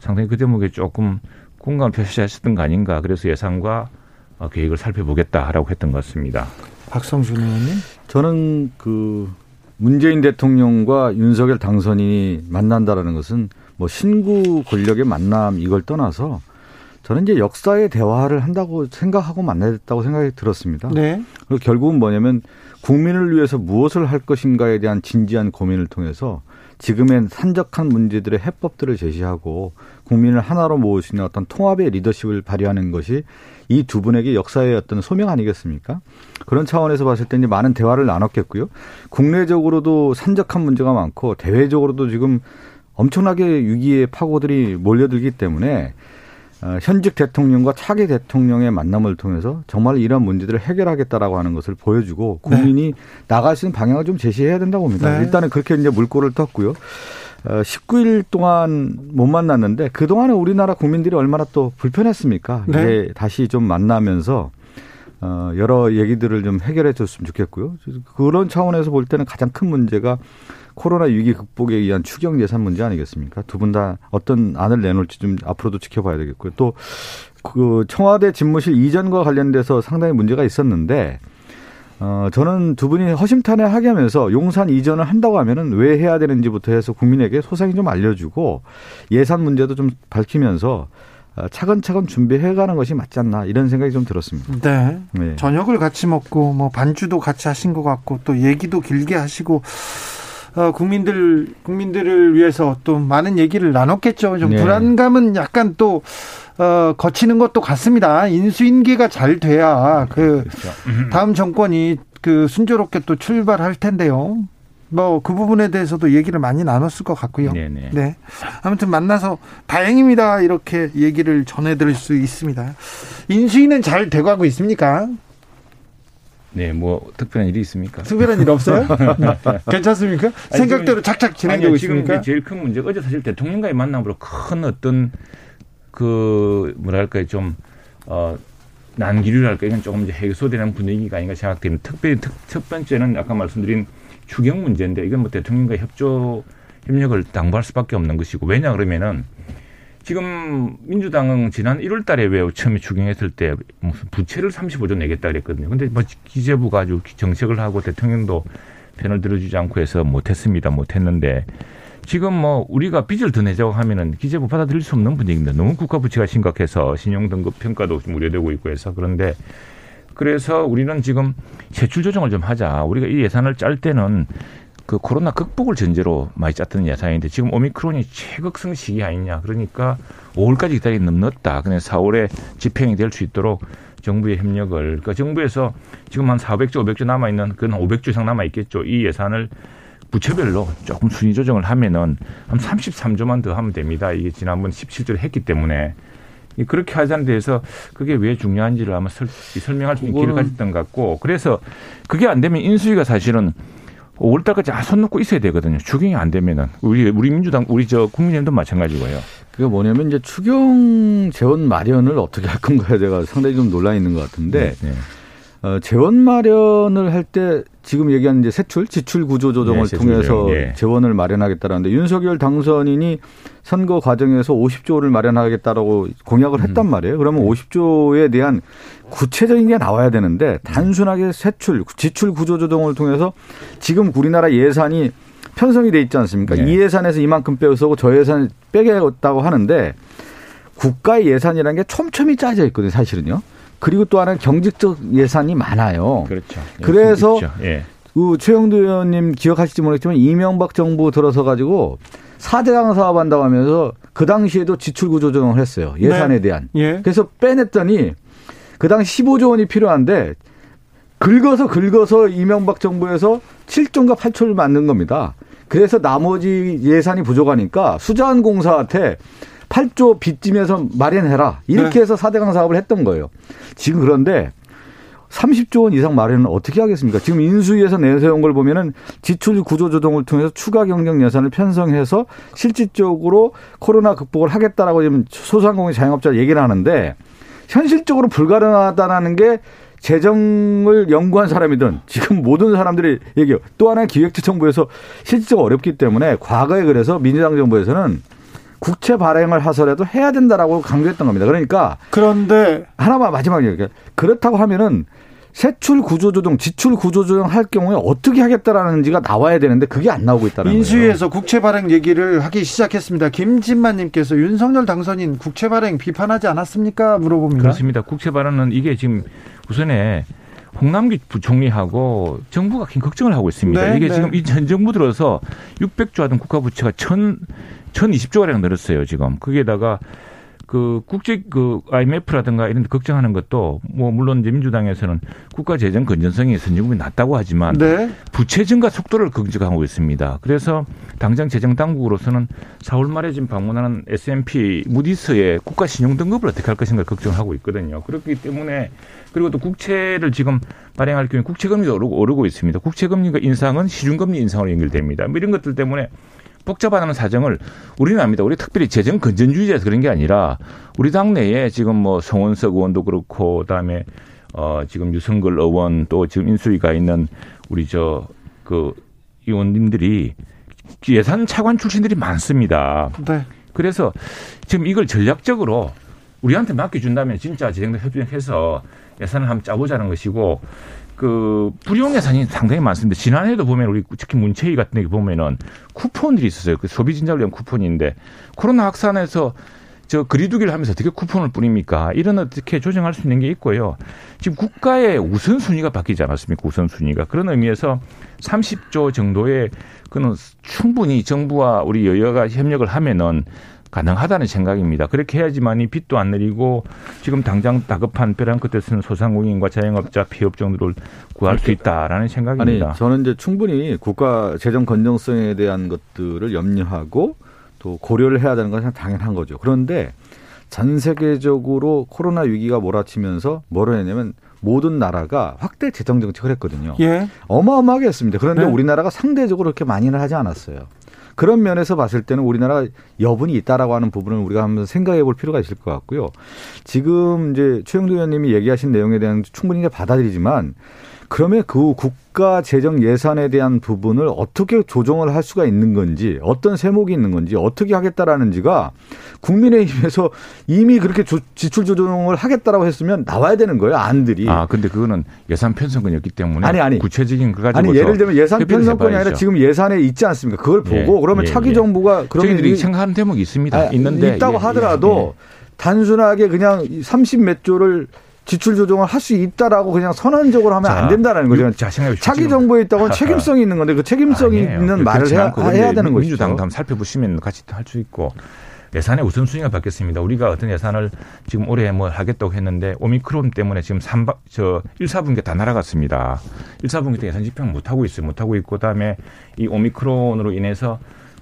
상당히 그 대목에 조금 공감을 표시하셨던 거 아닌가. 그래서 예산과 어, 계획을 살펴보겠다라고 했던 것 같습니다. 박성준 의원님? 저는 그 문재인 대통령과 윤석열 당선인이 만난다라는 것은 뭐 신구 권력의 만남 이걸 떠나서 저는 이제 역사의 대화를 한다고 생각하고 만나야 됐다고 생각이 들었습니다. 네. 그리고 결국은 뭐냐면 국민을 위해서 무엇을 할 것인가에 대한 진지한 고민을 통해서 지금의 산적한 문제들의 해법들을 제시하고 국민을 하나로 모을 수 있는 어떤 통합의 리더십을 발휘하는 것이 이 두 분에게 역사의 어떤 소명 아니겠습니까? 그런 차원에서 봤을 때 이제 많은 대화를 나눴겠고요. 국내적으로도 산적한 문제가 많고 대외적으로도 지금 엄청나게 위기의 파고들이 몰려들기 때문에 어, 현직 대통령과 차기 대통령의 만남을 통해서 정말 이런 문제들을 해결하겠다라고 하는 것을 보여주고 국민이 네. 나갈 수 있는 방향을 좀 제시해야 된다고 봅니다. 네. 일단은 그렇게 이제 물꼬를 떴고요. 어, 19일 동안 못 만났는데 그동안에 우리나라 국민들이 얼마나 또 불편했습니까? 네. 이제 다시 좀 만나면서 어, 여러 얘기들을 좀 해결해 줬으면 좋겠고요. 그런 차원에서 볼 때는 가장 큰 문제가 코로나 위기 극복에 의한 추경 예산 문제 아니겠습니까? 두 분 다 어떤 안을 내놓을지 좀 앞으로도 지켜봐야 되겠고요. 또 그 청와대 집무실 이전과 관련돼서 상당히 문제가 있었는데 어, 저는 두 분이 허심탄회 하게 하면서 용산 이전을 한다고 하면은 왜 해야 되는지부터 해서 국민에게 소상히 좀 알려주고 예산 문제도 좀 밝히면서 어, 차근차근 준비해가는 것이 맞지 않나 이런 생각이 좀 들었습니다. 네. 네. 저녁을 같이 먹고 뭐 반주도 같이 하신 것 같고 또 얘기도 길게 하시고 어, 국민들 국민들을 위해서 또 많은 얘기를 나눴겠죠. 좀 네. 불안감은 약간 또 어, 거치는 것도 같습니다. 인수인계가 잘 돼야 그 그렇죠. 다음 정권이 그 순조롭게 또 출발할 텐데요. 뭐 그 부분에 대해서도 얘기를 많이 나눴을 것 같고요. 네네. 네. 아무튼 만나서 다행입니다. 이렇게 얘기를 전해드릴 수 있습니다. 인수인은 잘 돼가고 있습니까? 네, 뭐 특별한 일이 있습니까? 특별한 일 없어요? 네. 괜찮습니까? 아니, 생각대로 착착 진행되고 있습니까? 제일 큰 문제가 어제 사실 대통령과의 만남으로 큰 어떤 그 뭐랄까요 좀 어. 난기류랄까 이건 조금 이제 해소되는 분위기가 아닌가 생각됩니다. 특별히 특, 첫 번째는 아까 말씀드린 추경 문제인데 이건 뭐 대통령과 협조 협력을 당부할 수밖에 없는 것이고 왜냐 그러면은 지금 민주당은 지난 1월 달에 왜 처음에 추경했을 때 무슨 부채를 35조 내겠다 그랬거든요. 근데 뭐 기재부가 아주 정책을 하고 대통령도 편을 들어주지 않고 해서 못했습니다. 못했는데 지금 뭐 우리가 빚을 더 내자고 하면은 기재부 받아들일 수 없는 분위기입니다. 너무 국가 부채가 심각해서 신용 등급 평가도 좀 우려되고 있고 해서 그런데 그래서 우리는 지금 세출 조정을 좀 하자. 우리가 이 예산을 짤 때는 그 코로나 극복을 전제로 많이 짰던 예산인데 지금 오미크론이 최극성 시기 아니냐. 그러니까 5월까지 기다리기 넘었다. 그냥 4월에 집행이 될 수 있도록 정부의 협력을 그러니까 정부에서 지금 한 400조, 500조 남아 있는 그건 500조 이상 남아 있겠죠. 이 예산을 부처별로 조금 순위 조정을 하면은 한 33조만 더 하면 됩니다. 이게 지난번 17조를 했기 때문에 그렇게 하자는 데에서 그게 왜 중요한지를 아마 설, 명할수 있는 기회를 가졌던 것 같고 그래서 그게 안 되면 인수위가 사실은 5월 달까지 아, 손 놓고 있어야 되거든요. 추경이 안 되면은 우리 우리 민주당 우리 저 국민의힘도 마찬가지고요. 그게 뭐냐면 이제 추경 재원 마련을 어떻게 할 건가에 제가 상당히 좀 논란이 있는 것 같은데 네, 네. 어, 재원 마련을 할 때 지금 얘기하는 이제 세출, 지출 구조 조정을 네, 통해서 예. 재원을 마련하겠다라는데 윤석열 당선인이 선거 과정에서 50조를 마련하겠다라고 공약을 음. 했단 말이에요. 그러면 네. 50조에 대한 구체적인 게 나와야 되는데 단순하게 세출, 지출 구조 조정을 통해서 지금 우리나라 예산이 편성이 돼 있지 않습니까? 네. 이 예산에서 이만큼 빼서고 저 예산 빼겠다고 하는데 국가의 예산이라는 게 촘촘히 짜져 있거든요, 사실은요. 그리고 또 하나는 경직적 예산이 많아요. 그렇죠. 그래서 있죠. 예. 그 최영도 의원님 기억하실지 모르겠지만 이명박 정부 들어서 가지고 4대강 사업 한다고 하면서 그 당시에도 지출 구조 조정을 했어요. 예산에 네. 대한. 예. 그래서 빼냈더니 그 당시 15조 원이 필요한데 긁어서 긁어서 이명박 정부에서 7조인가 8조를 만든 겁니다. 그래서 나머지 예산이 부족하니까 수자원 공사한테 8조 빚짐에서 마련해라. 이렇게 네. 해서 4대강 사업을 했던 거예요. 지금 그런데 30조 원 이상 마련은 어떻게 하겠습니까? 지금 인수위에서 내세운 걸 보면은 지출 구조 조정을 통해서 추가 경정 예산을 편성해서 실질적으로 코로나 극복을 하겠다라고 지금 소상공인 자영업자 얘기를 하는데 현실적으로 불가능하다라는 게 재정을 연구한 사람이든 지금 모든 사람들이 얘기해요. 또 하나는 기획재정부에서 실질적으로 어렵기 때문에 과거에 그래서 민주당 정부에서는 국채 발행을 하더라도 해야 된다라고 강조했던 겁니다. 그러니까 그런데 하나만 마지막에 얘기해. 그렇다고 하면은 세출 구조조정, 지출 구조조정 할 경우에 어떻게 하겠다라는지가 나와야 되는데 그게 안 나오고 있다는 거예요. 인수위에서 국채 발행 얘기를 하기 시작했습니다. 김진만 님께서 윤석열 당선인 국채 발행 비판하지 않았습니까? 물어봅니다. 그렇습니다. 국채 발언은 이게 지금 우선에 홍남기 부총리하고 정부가 큰 걱정을 하고 있습니다. 네, 이게 네. 지금 이 전 정부 들어서 600조 하던 국가 부채가 1000 1020조가량 늘었어요, 지금. 거기에다가 그 국제 그 IMF라든가 이런 데 걱정하는 것도 뭐 물론 이제 민주당에서는 국가 재정 건전성이 선진국이 낮다고 하지만 네. 부채 증가 속도를 걱정하고 있습니다. 그래서 당장 재정 당국으로서는 4월 말에 지금 방문하는 S&P 무디스의 국가 신용 등급을 어떻게 할 것인가 걱정을 하고 있거든요. 그렇기 때문에 그리고 또 국채를 지금 발행할 경우에 국채 금리도 오르고, 오르고 있습니다. 국채 금리가 인상은 시중 금리 인상으로 연결됩니다. 뭐 이런 것들 때문에 복잡하다는 사정을 우리는 압니다. 우리 특별히 재정 건전주의자에서 그런 게 아니라 우리 당내에 지금 뭐 송원석 의원도 그렇고 그다음에 어 지금 유승글 의원 또 지금 인수위가 있는 우리 저 그 의원님들이 예산 차관 출신들이 많습니다. 네. 그래서 지금 이걸 전략적으로 우리한테 맡겨준다면 진짜 재정도 협력해서 예산을 한번 짜보자는 것이고 그 불용 예산이 상당히 많습니다. 지난해도 보면 우리 특히 문체위 같은 데 보면은 쿠폰들이 있었어요. 그 소비 진작을 위한 쿠폰인데 코로나 확산에서 저 거리두기를 하면서 어떻게 쿠폰을 뿌립니까? 이런 어떻게 조정할 수 있는 게 있고요. 지금 국가의 우선순위가 바뀌지 않았습니까? 우선순위가. 그런 의미에서 30조 정도의 그는 충분히 정부와 우리 여야가 협력을 하면은 가능하다는 생각입니다. 그렇게 해야지만 이 빚도 안 내리고 지금 당장 다급한 벼랑 끝에 서는 소상공인과 자영업자 피업종들을 구할 수 있다라는 아니 생각입니다. 저는 이제 충분히 국가 재정 건전성에 대한 것들을 염려하고 또 고려를 해야 되는 것은 당연한 거죠. 그런데 전 세계적으로 코로나 위기가 몰아치면서 뭐를 했냐면 모든 나라가 확대 재정 정책을 했거든요. 예. 어마어마하게 했습니다. 그런데 네. 우리나라가 상대적으로 그렇게 많이는 하지 않았어요. 그런 면에서 봤을 때는 우리나라가 여분이 있다라고 하는 부분을 우리가 한번 생각해 볼 필요가 있을 것 같고요. 지금 이제 최영도 의원님이 얘기하신 내용에 대한 충분히 이제 받아들이지만 그러면 그 국가 재정 예산에 대한 부분을 어떻게 조정을 할 수가 있는 건지 어떤 세목이 있는 건지 어떻게 하겠다라는지가 국민의힘에서 이미 그렇게 조- 지출 조정을 하겠다라고 했으면 나와야 되는 거예요 안들이 아, 근데 그거는 예산 편성권이었기 때문에 아니, 아니. 구체적인 그 가지고 아니 예를 들면 예산 편성권이 아니라. 지금 예산에 있지 않습니까? 그걸 예, 보고 그러면 예, 차기 예. 정부가 그러면 저희들이 이- 생각하는 대목이 있습니다. 아, 있는데 있다고 예, 하더라도 예, 단순하게 그냥 30몇 조를 지출 조정을 할 수 있다라고 그냥 선언적으로 하면 자, 안 된다는 거죠. 자, 생각해 보십시오. 차기 지금- 정부에 있다고는 책임성이 있는 건데 그 책임성이 아니에요. 있는 말을 해야, 해야 되는 것이죠. 민주당도 한번 살펴보시면 같이 할 수 있고 예산의 우선순위가 바뀌었습니다. 우리가 어떤 예산을 지금 올해 뭐 하겠다고 했는데 오미크론 때문에 지금 3박 저 1, 4분기 다 날아갔습니다. 1, 4분기 때 예산 집행 못 하고 있어요. 못 하고 있고 그다음에 이 오미크론으로 인해서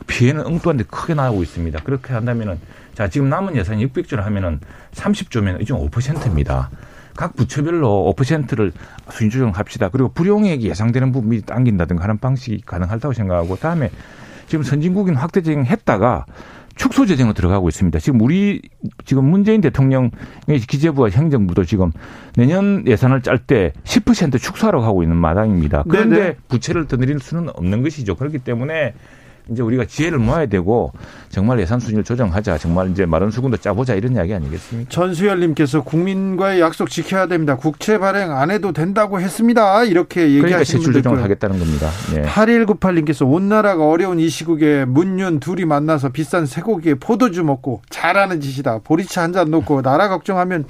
피해는 엉뚱한데 크게 나오고 있습니다. 그렇게 한다면은 자 지금 남은 예산이 600조를 하면은 30조면 이중 5%입니다. 각 부처별로 5%를 수준 조정합시다. 그리고 불용액이 예상되는 부분 미리 당긴다든가 하는 방식이 가능하다고 생각하고 다음에 지금 선진국인 확대 재정했다가 축소 재정으로 들어가고 있습니다. 지금 우리 지금 문재인 대통령의 기재부와 행정부도 지금 내년 예산을 짤 때 10% 축소하라고 하고 있는 마당입니다. 그런데 네네. 부채를 더 늘릴 수는 없는 것이죠. 그렇기 때문에 이제 우리가 지혜를 모아야 되고 정말 예산 수준을 조정하자. 정말 이제 마른 수군도 짜보자 이런 이야기 아니겠습니까? 전수열님께서 국민과의 약속 지켜야 됩니다. 국채 발행 안 해도 된다고 했습니다. 이렇게 그러니까 얘기하시는 세출 조정을 하겠다는 겁니다. 네. 8198님께서 온 나라가 어려운 이 시국에 문윤 둘이 만나서 비싼 쇠고기에 포도주 먹고 잘하는 짓이다. 보리차 한 잔 놓고 나라 걱정하면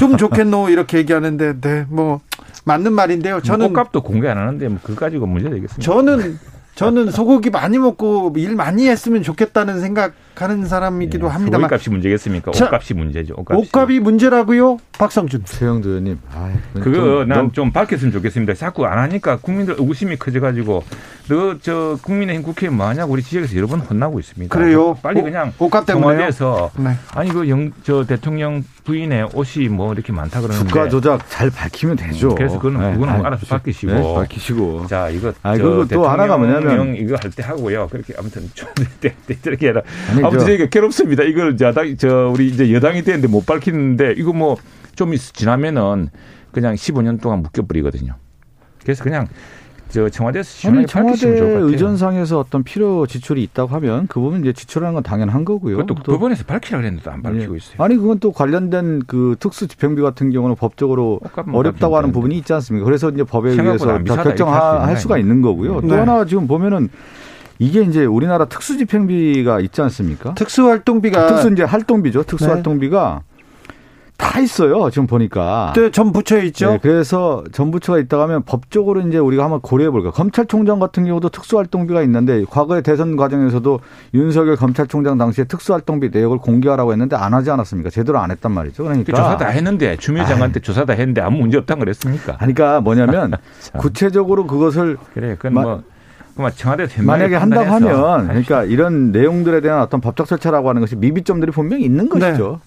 좀 좋겠노 이렇게 얘기하는데 네 뭐 맞는 말인데요. 저는 저는 꽃값도 공개 안 하는데 뭐 그거 가지고 문제 되겠습니까? 저는 저는 소고기 많이 먹고 일 많이 했으면 좋겠다는 생각 하는 사람이기도 네. 합니다만 소고기값이 문제겠습니까? 자, 옷값이 문제죠. 옷값이. 옷값이 문제라고요? 박성준. 최영도 의원님. 아이, 그거 좀난좀 밝혔으면 좋겠습니다. 자꾸 안 하니까 국민들 의구심이 커져가지고 너 저 국민의힘 국회에 뭐 하냐고 우리 지역에서 여러 번 혼나고 있습니다. 그래요? 빨리 옷- 그냥 옷값 때문에요? 청와대에서 네. 아니 그 영 저 대통령 부인의 옷이 뭐 이렇게 많다 그러는데 주가 조작 잘 밝히면 되죠. 그래서 그거는- 그거는 알아서 밝히시고. 네, 밝히시고. 자 이거 아, 저 그리고 또 하나가 뭐냐면- 이거 할 때 하고요. 그렇게 아무튼 좀 이렇게 해라. 아니, 아무튼 저- 저희가 괴롭습니다. 이걸 야당 저 우리 이제 여당이 되는데 못 밝히는데 이거 뭐 좀 지나면은 그냥 15년 동안 묶여버리거든요. 그래서 그냥 저 청와대에서 시원하게 아니 밝히시면 청와대 좋을 것 같아요. 의전상에서 어떤 필요 지출이 있다고 하면 그 부분 이제 지출하는 건 당연한 거고요. 그것도 또- 법원에서 밝히라 그랬는데도 안 밝히고 예. 있어요. 아니 그건 또 관련된 그 특수 집행비 같은 경우는 법적으로 어렵다고 하는. 부분이 있지 않습니까? 그래서 이제 법에 의해서 결정할 수가 거 있는 거고요. 네. 또 하나 지금 보면은 이게 이제 우리나라 특수 집행비가 있지 않습니까? 특수활동비가 특수 이제 활동비죠. 특수 네. 활동비가 다 있어요. 지금 보니까. 네, 전 부처에 있죠. 네, 그래서 전 부처가 있다고 하면 법적으로 이제 우리가 한번 고려해 볼까. 검찰총장 같은 경우도 특수활동비가 있는데 과거의 대선 과정에서도 윤석열 검찰총장 당시에 특수활동비 내역을 공개하라고 했는데 안 하지 않았습니까? 제대로 안 했단 말이죠. 그 그러니까 조사 다 했는데 주미 장관 때 조사 다 했는데 아무 문제 없다는 그랬습니까? 그러니까 뭐냐면 참. 구체적으로 그것을 그래, 그건 마- 뭐 그만 청와대 만약에 한다고 하면 그러니까 이런 내용들에 대한 어떤 법적 절차라고 하는 것이 미비점들이 분명히 있는 네. 것이죠.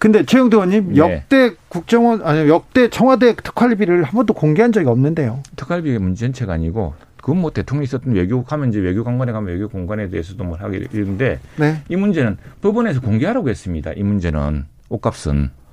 근데 최영도 의원님 네. 역대 국정원 아니 역대 청와대 특활비를 한 번도 공개한 적이 없는데요. 특활비의 문제 전체가 아니고 그건 뭐 대통령이 있었던 외교국 하면 이제 외교 관관에 가면 외교 공간에 대해서도 뭘 하게 되는데 네. 이 문제는 법원에서 공개하라고 했습니다. 이 문제는 옷값은 옷-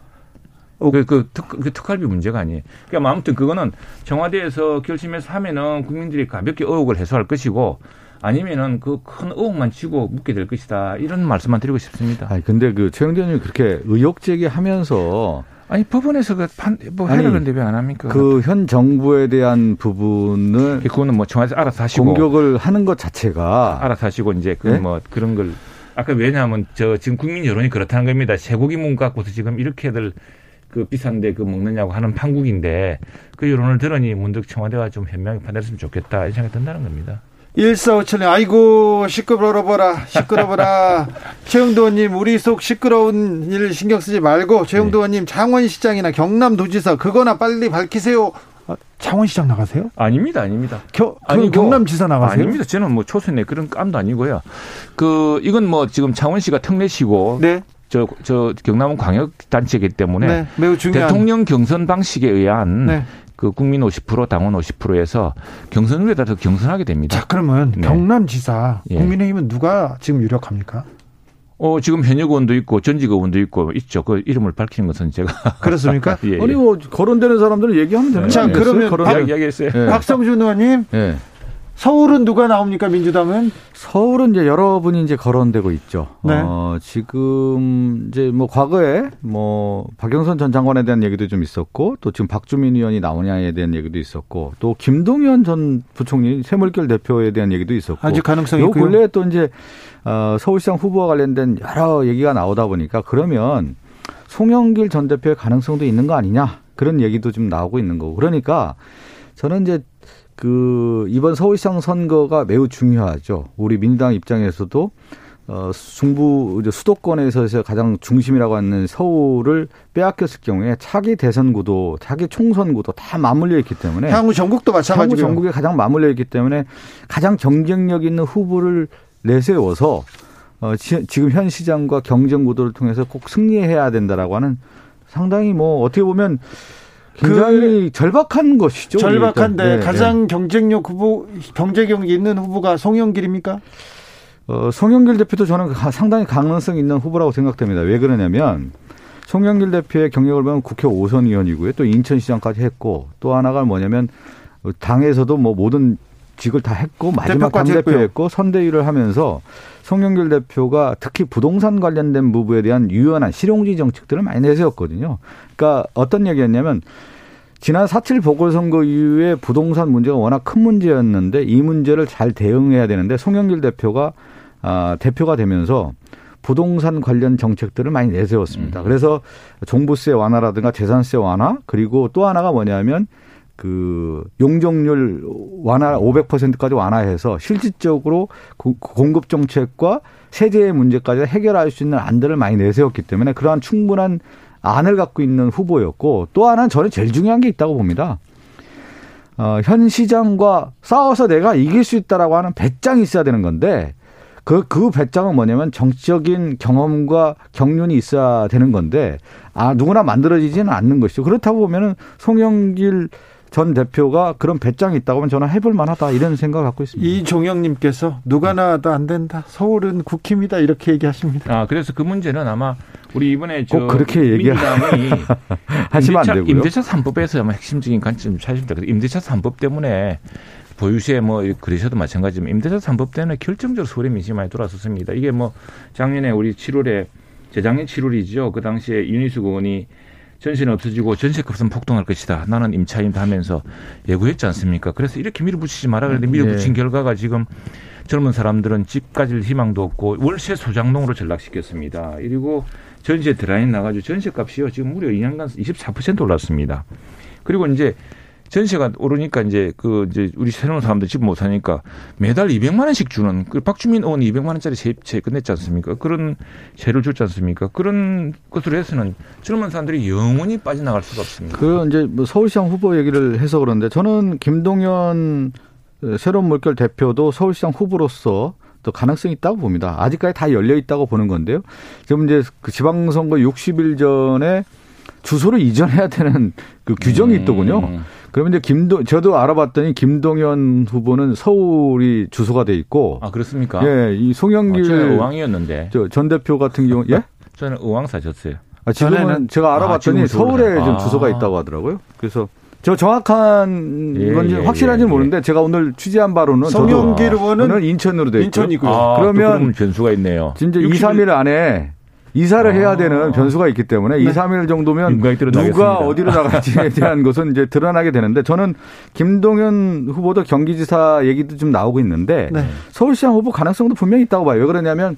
그, 그, 특, 그 특활비 문제가 아니에요. 그러니까 아무튼 그거는 청와대에서 결심해서 하면은 국민들이 가볍게 의혹을 해소할 것이고 아니면은 그 큰 의혹만 지고 묻게 될 것이다. 이런 말씀만 드리고 싶습니다. 아니 근데 그 최영대 의원님 그렇게 의혹 제기하면서 아니 법원에서 그 판, 뭐 아니, 해라 그런데 왜 안 합니까? 그 현 정부에 대한 부분을 그거는 뭐 청와대에서 알아서 하시고 공격을 하는 것 자체가 알아서 하시고 이제 그 네? 뭐 그런 걸 아까 왜냐하면 저 지금 국민 여론이 그렇다는 겁니다. 쇠고기 문 갖고서 지금 이렇게들 그 비싼데 그 먹느냐고 하는 판국인데 그 여론을 들으니 문득 청와대가 좀 현명히 판단했으면 좋겠다 이런 생각이 든다는 겁니다. 1457님, 아이고, 시끄러워라, 시끄러워라. 최영도 의원님, 우리 속 시끄러운 일 신경 쓰지 말고, 최영도 의원님, 장원시장이나 경남도지사, 그거나 빨리 밝히세요. 아, 장원시장 나가세요? 아닙니다, 아닙니다. 겨, 그 아니고, 경남지사 나가세요? 아닙니다. 저는 뭐 초선에 그런 깜도 아니고요. 그 이건 뭐 지금 창원 씨가 특례시고 네, 저 저 경남은 광역 단체이기 때문에 네, 매우 중요한. 대통령 경선 방식에 의한 네. 그 국민 50% 당원 50%에서 경선을 더 경선하게 됩니다. 자, 그러면 네. 경남지사, 예. 국민의힘은 누가 지금 유력합니까? 어, 지금 현역 의원도 있고 전직 의원도 있고 있죠. 그 이름을 밝히는 것은 제가 그렇습니까? 예, 예. 아니 뭐 거론되는 사람들은 얘기하면 되는 자, 거 아니겠어요? 그러면 거론- 박- 이야기, 이야기했어요. 예. 박성준 의원님, 예. 서울은 누가 나옵니까, 민주당은? 서울은 이제 여러분이 이제 거론되고 있죠. 네. 어, 지금 이제 뭐 과거에 뭐 박영선 전 장관에 대한 얘기도 좀 있었고 또 지금 박주민 의원이 나오냐에 대한 얘기도 있었고 또 김동연 전 부총리 새물결 대표에 대한 얘기도 있었고 아직 가능성이 요 있고요. 근래에 또 이제 어, 서울시장 후보와 관련된 여러 얘기가 나오다 보니까 그러면 송영길 전 대표의 가능성도 있는 거 아니냐 그런 얘기도 좀 나오고 있는 거고 그러니까 저는 이제 그 이번 서울시장 선거가 매우 중요하죠. 우리 민주당 입장에서도 어 중부 수도권에서 가장 중심이라고 하는 서울을 빼앗겼을 경우에 차기 대선 구도, 차기 총선 구도 다 맞물려 있기 때문에 향후 전국도 향후 마찬가지고요. 전국에 가장 맞물려 있기 때문에 가장 경쟁력 있는 후보를 내세워서 어, 지, 지금 현 시장과 경쟁 구도를 통해서 꼭 승리해야 된다라고 하는 상당히 뭐 어떻게 보면 굉장히 절박한 것이죠. 그 절박한데 일단. 네, 가장 경쟁력 후보, 경쟁력이 있는 후보가 송영길입니까? 어, 송영길 대표도 저는 상당히 가능성 있는 후보라고 생각됩니다. 왜 그러냐면 송영길 대표의 경력을 보면 국회 5선 의원이고요. 또 인천시장까지 했고 또 하나가 뭐냐면 당에서도 뭐 모든 직을 다 했고 마지막 당대표했고 선대위를 하면서 송영길 대표가 특히 부동산 관련된 부분에 대한 유연한 실용주의 정책들을 많이 내세웠거든요. 그러니까 어떤 얘기였냐면 지난 4.7 보궐선거 이후에 부동산 문제가 워낙 큰 문제였는데 이 문제를 잘 대응해야 되는데 송영길 대표가 아, 대표가 되면서 부동산 관련 정책들을 많이 내세웠습니다. 음. 그래서 종부세 완화라든가 재산세 완화 그리고 또 하나가 뭐냐면 그 용적률 완화 500%까지 완화해서 실질적으로 공급 정책과 세제의 문제까지 해결할 수 있는 안들을 많이 내세웠기 때문에 그러한 충분한 안을 갖고 있는 후보였고 또 하나는 저는 제일 중요한 게 있다고 봅니다. 어, 현 시장과 싸워서 내가 이길 수 있다라고 하는 배짱이 있어야 되는 건데 그, 그 배짱은 뭐냐면 정치적인 경험과 경륜이 있어야 되는 건데 아, 누구나 만들어지지는 않는 것이죠. 그렇다고 보면은 송영길 전 대표가 그런 배짱이 있다고 하면 저는 해볼 만하다 이런 생각을 갖고 있습니다. 이종영님께서 누가 나와도 안 된다. 서울은 국힘이다 이렇게 얘기하십니다. 아 그래서 그 문제는 아마 우리 이번에 저 그렇게 얘기하면 하시면 안 되고요. 임대차 3법에서 아마 핵심적인 관점 찾으십니다. 임대차 3법 때문에 보유세 뭐 그러셔도 마찬가지지만 임대차 3법 때문에 결정적으로 서울의 민심이 많이 돌아섰습니다. 이게 뭐 작년에 우리 7월에 재작년 7월이죠. 그 당시에 윤희숙 의원이 전세는 없어지고 전세값은 폭등할 것이다. 나는 임차인다 하면서 예고했지 않습니까? 그래서 이렇게 밀어붙이지 마라 그랬는데 밀어붙인 네. 결과가 지금 젊은 사람들은 집 가질 희망도 없고 월세 소장농으로 전락시켰습니다. 그리고 전세 드라인 나가지고 전세값이요 지금 무려 2년간 24% 올랐습니다. 그리고 이제 전세가 오르니까 이제 그 이제 우리 새로운 사람들 집 못 사니까 매달 200만 원씩 주는 그 박주민 의원이 200만 원짜리 세입체 끝냈지 않습니까? 그런 세를 줬지 않습니까? 그런 것으로 해서는 젊은 사람들이 영원히 빠져나갈 수가 없습니다. 그 이제 뭐 서울시장 후보 얘기를 해서 그런데 저는 김동연 새로운 물결 대표도 서울시장 후보로서 또 가능성이 있다고 봅니다. 아직까지 다 열려 있다고 보는 건데요. 지금 이제 그 지방선거 60일 전에 주소를 이전해야 되는 그 규정이 음. 있더군요. 그러면 이제 김도 저도 알아봤더니 김동연 후보는 서울이 주소가 돼 있고 아 그렇습니까? 예, 이 송영길 어, 의왕이었는데 저 전 대표 같은 경우 예? 저는 의왕 사셨어요. 아, 지금은 제가 아, 알아봤더니 아, 서울에 아. 좀 주소가 있다고 하더라고요. 그래서 저 정확한 예, 건지 예, 확실한지는 예, 모르는데 제가 오늘 취재한 바로는 송영길 의원은 인천으로 돼 있고 인천이고요. 아, 그러면 변수가 있네요. 진짜 2, 3일 안에 이사를 아. 해야 되는 변수가 있기 때문에 네. 2, 3일 정도면 누가 어디로 나갈지에 대한 것은 이제 드러나게 되는데 저는 김동연 후보도 경기지사 얘기도 좀 나오고 있는데 네. 서울시장 후보 가능성도 분명히 있다고 봐요. 왜 그러냐면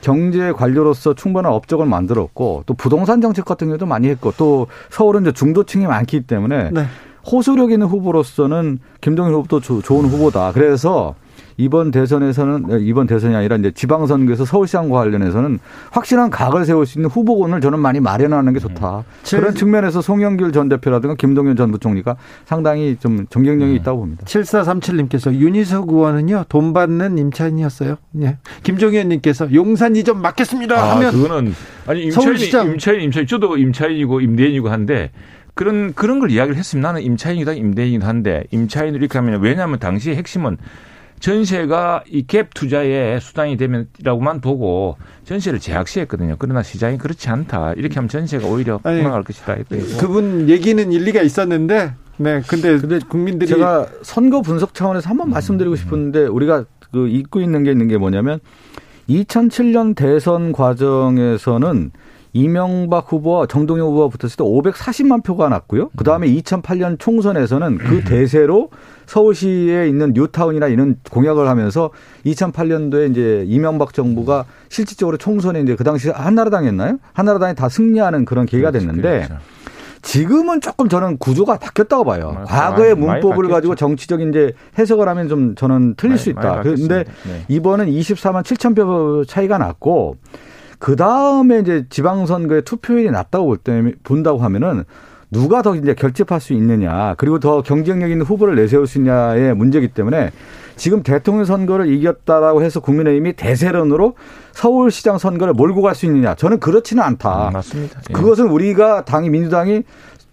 경제 관료로서 충분한 업적을 만들었고 또 부동산 정책 같은 경우도 많이 했고 또 서울은 이제 중도층이 많기 때문에 네. 호소력 있는 후보로서는 김동연 후보도 좋은 후보다. 그래서 이번 대선에서는 이번 대선이 아니라 이제 지방선거에서 서울시장과 관련해서는 확실한 각을 세울 수 있는 후보군을 저는 많이 마련하는 게 좋다. 네. 그런 측면에서 송영길 전 대표라든가 김동연 전 부총리가 상당히 좀 정경력이 네. 있다고 봅니다. 7437님께서 윤희석 의원은요 돈 받는 임차인이었어요. 예. 김종현님께서 용산 이전 맡겠습니다 아, 하면 그거는 아니 임차인 임차인 임차인 저도 임차인이고 임대인이고 한데 그런 그런 걸 이야기를 했습니다. 나는 임차인이다 임대인이다 한데 임차인을 이렇게 하면 왜냐하면 당시의 핵심은 전세가 이 갭 투자의 수단이 되면이라고만 보고 전세를 제약시했거든요. 그러나 시장이 그렇지 않다. 이렇게 하면 전세가 오히려 폭락할 것이다. 그분 얘기는 일리가 있었는데 네, 근데, 근데 국민들이 제가 선거 분석 차원에서 한번 음. 말씀드리고 싶은데 우리가 그 잊고 있는 게 있는 게 뭐냐면 2007년 대선 과정에서는 이명박 후보와 정동영 후보가 붙었을 때 540만 표가 났고요. 그 다음에 2008년 총선에서는 그 음. 대세로 서울시에 있는 뉴타운이나 이런 공약을 하면서 2008년도에 이제 이명박 정부가 실질적으로 총선에 이제 그 당시 한나라당이었나요? 한나라당이 다 승리하는 그런 계기가 그렇죠, 됐는데 그렇죠. 지금은 조금 저는 구조가 바뀌었다고 봐요. 아, 과거의 문법을 가지고 정치적인 이제 해석을 하면 좀 저는 틀릴 많이, 수 있다. 그런데 네. 이번은 24만 7천 표 차이가 났고 그 다음에 이제 지방선거에 투표율이 낮다고 볼 때, 본다고 하면은 누가 더 이제 결집할 수 있느냐, 그리고 더 경쟁력 있는 후보를 내세울 수 있냐의 문제이기 때문에 지금 대통령 선거를 이겼다라고 해서 국민의힘이 대세론으로 서울시장 선거를 몰고 갈 수 있느냐, 저는 그렇지는 않다. 음, 맞습니다. 예. 그것은 우리가 당이 민주당이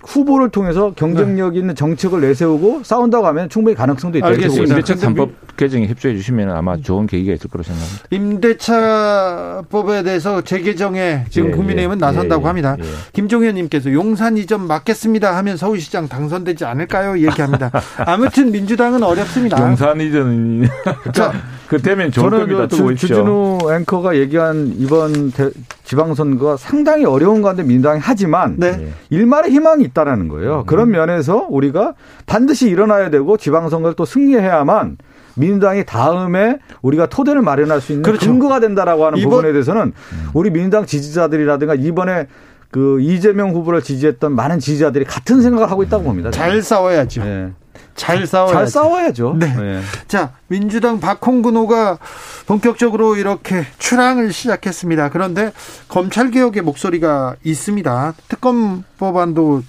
후보를 통해서 경쟁력 있는 정책을 내세우고 싸운다고 하면 충분히 가능성도 있다. 알겠습니다. 임대차 3법 개정에 협조해 주시면 아마 좋은 계기가 있을 거로 생각합니다. 임대차법에 대해서 재개정에 지금 예, 국민의힘은 예, 나선다고 예, 합니다. 예. 김종현님께서 용산 이전 막겠습니다 하면 서울시장 당선되지 않을까요? 얘기합니다. 아무튼 민주당은 어렵습니다. 용산 이전은 자, 그 되면 좋을 저는 겁니다. 주. 주진우 앵커가 얘기한 이번 대- 지방선거가 상당히 어려운 가운데 민주당이 하지만 네. 예. 일말의 희망이 있다라는 거예요. 그런 면에서 우리가 반드시 일어나야 되고 지방선거를 또 승리해야만 민주당이 다음에 우리가 토대를 마련할 수 있는 그렇죠. 근거가 된다라고 하는 부분에 대해서는 우리 민주당 지지자들이라든가 이번에 그 이재명 후보를 지지했던 많은 지지자들이 같은 생각을 하고 있다고 봅니다. 잘 싸워야죠. 예. 잘 싸워야죠. 잘 싸워야죠. 네. 예. 자, 민주당 박홍근호가 본격적으로 이렇게 출항을 시작했습니다. 그런데 검찰 개혁의 목소리가 있습니다. 특검 법안도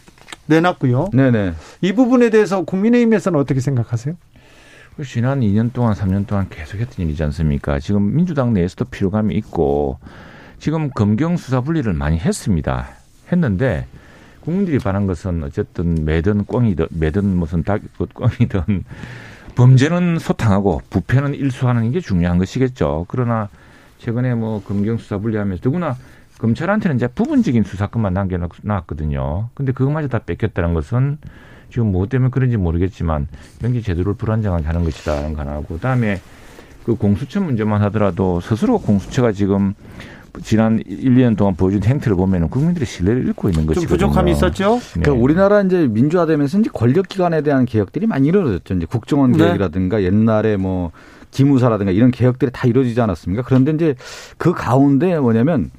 내놨고요. 네네. 이 부분에 대해서 국민의힘에서는 어떻게 생각하세요? 그 지난 2년 동안, 3년 동안 계속했던 일이지 않습니까? 지금 민주당 내에서도 피로감이 있고 지금 검경 수사 분리를 많이 했습니다. 했는데 국민들이 바란 것은 어쨌든 매든 꽁이든 매든 무슨 닭 꽁이든 범죄는 소탕하고 부패는 일수하는 게 중요한 것이겠죠. 그러나 최근에 뭐 검경 수사 분리하면서 더구나 검찰한테는 이제 부분적인 수사권만 남겨놨거든요. 근데 그것마저 다 뺏겼다는 것은 지금 뭐 때문에 그런지 모르겠지만 굉장히 제도를 불안정하게 하는 것이다는 거 하나고 그다음에 그 공수처 문제만 하더라도 스스로 공수처가 지금 지난 1, 2년 동안 보여준 행태를 보면 국민들의 신뢰를 잃고 있는 좀 것이거든요. 부족함이 있었죠? 네. 그러니까 우리나라 이제 민주화되면서 이제 권력기관에 대한 개혁들이 많이 이루어졌죠. 이제 국정원 네. 개혁이라든가 옛날에 뭐 기무사라든가 이런 개혁들이 다 이루어지지 않았습니까? 그런데 이제 그 가운데 뭐냐면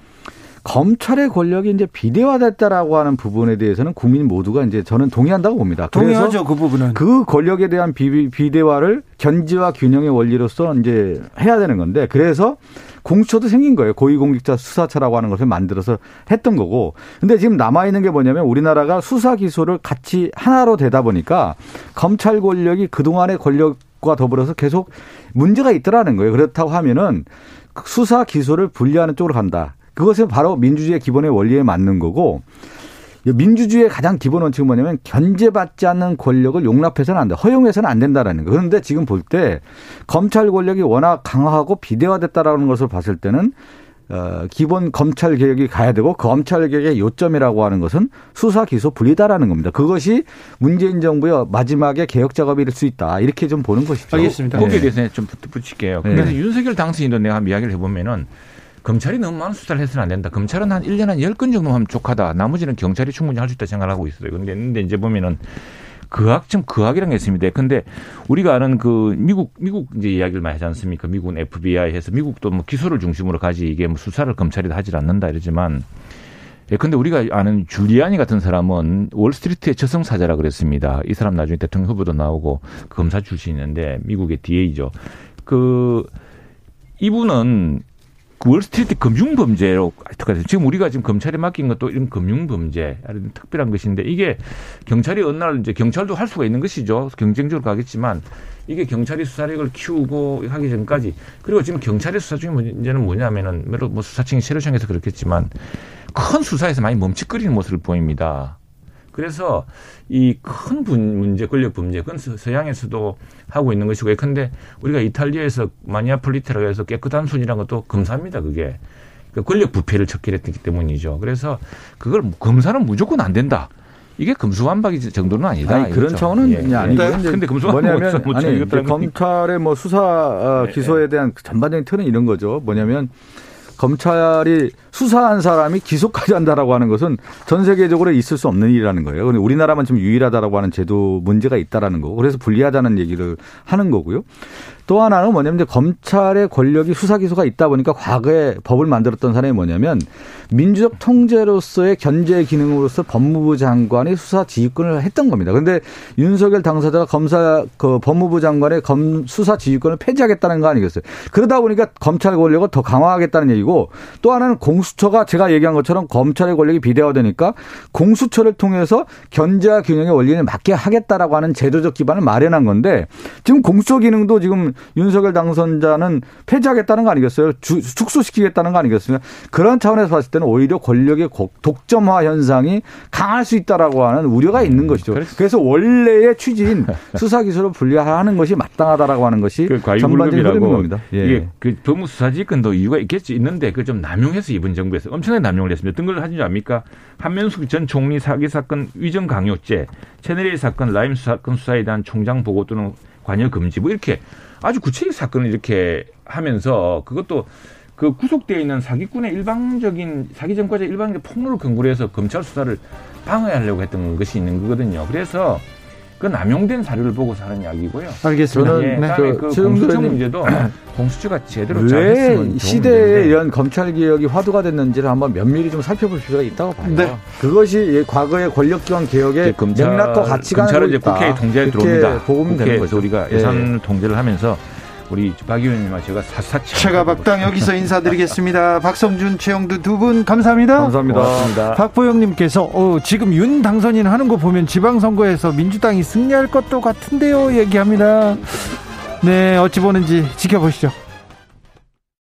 검찰의 권력이 이제 비대화됐다라고 하는 부분에 대해서는 국민 모두가 이제 저는 동의한다고 봅니다. 그래서 동의하죠, 그 부분은. 그 권력에 대한 비, 비대화를 견지와 균형의 원리로서 이제 해야 되는 건데 그래서 공수처도 생긴 거예요. 고위공직자 수사처라고 하는 것을 만들어서 했던 거고. 근데 지금 남아 있는 게 뭐냐면 우리나라가 수사 기소를 같이 하나로 되다 보니까 검찰 권력이 그동안의 권력과 더불어서 계속 문제가 있더라는 거예요. 그렇다고 하면은 수사 기소를 분리하는 쪽으로 간다. 그것은 바로 민주주의의 기본의 원리에 맞는 거고 민주주의의 가장 기본 원칙은 뭐냐면 견제받지 않는 권력을 용납해서는 안 돼. 허용해서는 안 된다라는 거. 그런데 지금 볼 때 검찰 권력이 워낙 강화하고 비대화됐다라는 것을 봤을 때는 어, 기본 검찰 개혁이 가야 되고 그 검찰 개혁의 요점이라고 하는 것은 수사 기소 분리다라는 겁니다. 그것이 문재인 정부의 마지막에 개혁 작업일 수 있다. 이렇게 좀 보는 것이죠. 알겠습니다. 거기에 네. 대해서 좀 붙일게요. 네. 그래서 윤석열 당선인도 내가 한번 이야기를 해보면은 검찰이 너무 많은 수사를 해서는 안 된다. 검찰은 한 1년에 한 10건 정도 하면 족하다. 나머지는 경찰이 충분히 할 수 있다 생각을 하고 있어요. 근데, 근데 이제 보면은 그학점 그학이라는 게 있습니다. 근데 우리가 아는 그 미국 미국 이제 이야기를 많이 하지 않습니까? 미국은 FBI 해서 미국도 뭐 기소를 중심으로 가지 이게 뭐 수사를 검찰이 하질 않는다 이러지만 예, 근데 우리가 아는 줄리아니 같은 사람은 월스트리트의 저승사자라 그랬습니다. 이 사람 나중에 대통령 후보도 나오고 그 검사 출신인데 미국의 DA죠. 그 이분은 그 월스트리트 금융범죄로 특화돼서 지금 우리가 지금 검찰에 맡긴 것도 이런 금융범죄, 특별한 것인데 이게 경찰이 어느 날 이제 경찰도 할 수가 있는 것이죠. 경쟁적으로 가겠지만 이게 경찰이 수사력을 키우고 하기 전까지 그리고 지금 경찰의 수사 중에 문제는 뭐냐면은 뭐 수사청이 세로청에서 그렇겠지만 큰 수사에서 많이 멈칫거리는 모습을 보입니다. 그래서 이 큰 문제, 권력 범죄, 그건 서양에서도 하고 있는 것이고, 예컨대 우리가 이탈리아에서 마니아 폴리테라고 해서 깨끗한 순이라는 것도 검사입니다, 그게. 그러니까 권력 부패를 척결했기 때문이죠. 그래서 그걸 검사는 무조건 안 된다. 이게 금수완박이 정도는 아니다. 아니, 그런. 차원은 예. 아니고 예. 이제 근데 금수완박 뭐냐면 못 아니. 검찰의 뭐 수사 어, 네, 기소에 대한 전반적인 틀은 이런 거죠. 뭐냐면 검찰이 수사한 사람이 기소까지 한다라고 하는 것은 전 세계적으로 있을 수 없는 일이라는 거예요. 근데 우리나라만 좀 유일하다라고 하는 제도 문제가 있다라는 거고 그래서 불리하다는 얘기를 하는 거고요. 또 하나는 뭐냐면 이제 검찰의 권력이 수사 기소가 있다 보니까 과거에 법을 만들었던 사람이 뭐냐면 민주적 통제로서의 견제 기능으로서 법무부 장관이 수사 지휘권을 했던 겁니다. 그런데 윤석열 당사자가 검사 그 법무부 장관의 검 수사 지휘권을 폐지하겠다는 거 아니겠어요? 그러다 보니까 검찰 권력을 더 강화하겠다는 얘기고 또 하나는 공 수처가 제가 얘기한 것처럼 검찰의 권력이 비대화되니까 공수처를 통해서 견제와 균형의 원리를 맞게 하겠다라고 하는 제도적 기반을 마련한 건데 지금 공수처 기능도 지금 윤석열 당선자는 폐지하겠다는 거 아니겠어요? 주, 축소시키겠다는 거 아니겠습니까? 그런 차원에서 봤을 때는 오히려 권력의 독점화 현상이 강할 수 있다라고 하는 우려가 있는 것이죠. 그래서 원래의 취지인 수사기술을 분리하는 것이 마땅하다라고 하는 것이 그 전반적인 흐름인 겁니다. 예. 이게 그 법무수사지권도 이유가 있겠지 있는데 그 좀 남용해서 정부에서 엄청나게 남용을 했습니다. 어떤 걸 하신 줄 압니까? 한명숙 전 총리 사기 사건 위정 강요죄, 채널A 사건 라임 사건 수사에 대한 총장 보고 또는 관여 금지 뭐 이렇게 아주 구체적 사건을 이렇게 하면서 그것도 그 구속되어 있는 사기꾼의 일방적인 사기 전과자 일방적인 폭로를 근거로 해서 검찰 수사를 방해하려고 했던 것이 있는 거거든요. 그래서 그 남용된 사료를 보고 사는 이야기고요. 알겠습니다. 예, 네. 그, 그 공수처 문제도 공수처가 제대로 잘했으면 시대에 이런 검찰 개혁이 화두가 됐는지를 한번 면밀히 좀 살펴볼 필요가 있다고 봐요. 네. 그것이 과거의 권력기관 개혁의 검찰, 맥락과 가치관을 검찰은 이제 국회에 통제에 들어옵니다. 보면 되는 거죠. 우리가 예산 예. 통제를 하면서 우리 박 의원님과 제가 사사치 최가박당 여기서 인사드리겠습니다. 박성준, 최영두 두 분 감사합니다. 감사합니다. 고맙습니다. 박보영님께서 어, 지금 윤 당선인 하는 거 보면 지방선거에서 민주당이 승리할 것도 같은데요. 얘기합니다. 네, 어찌 보는지 지켜보시죠.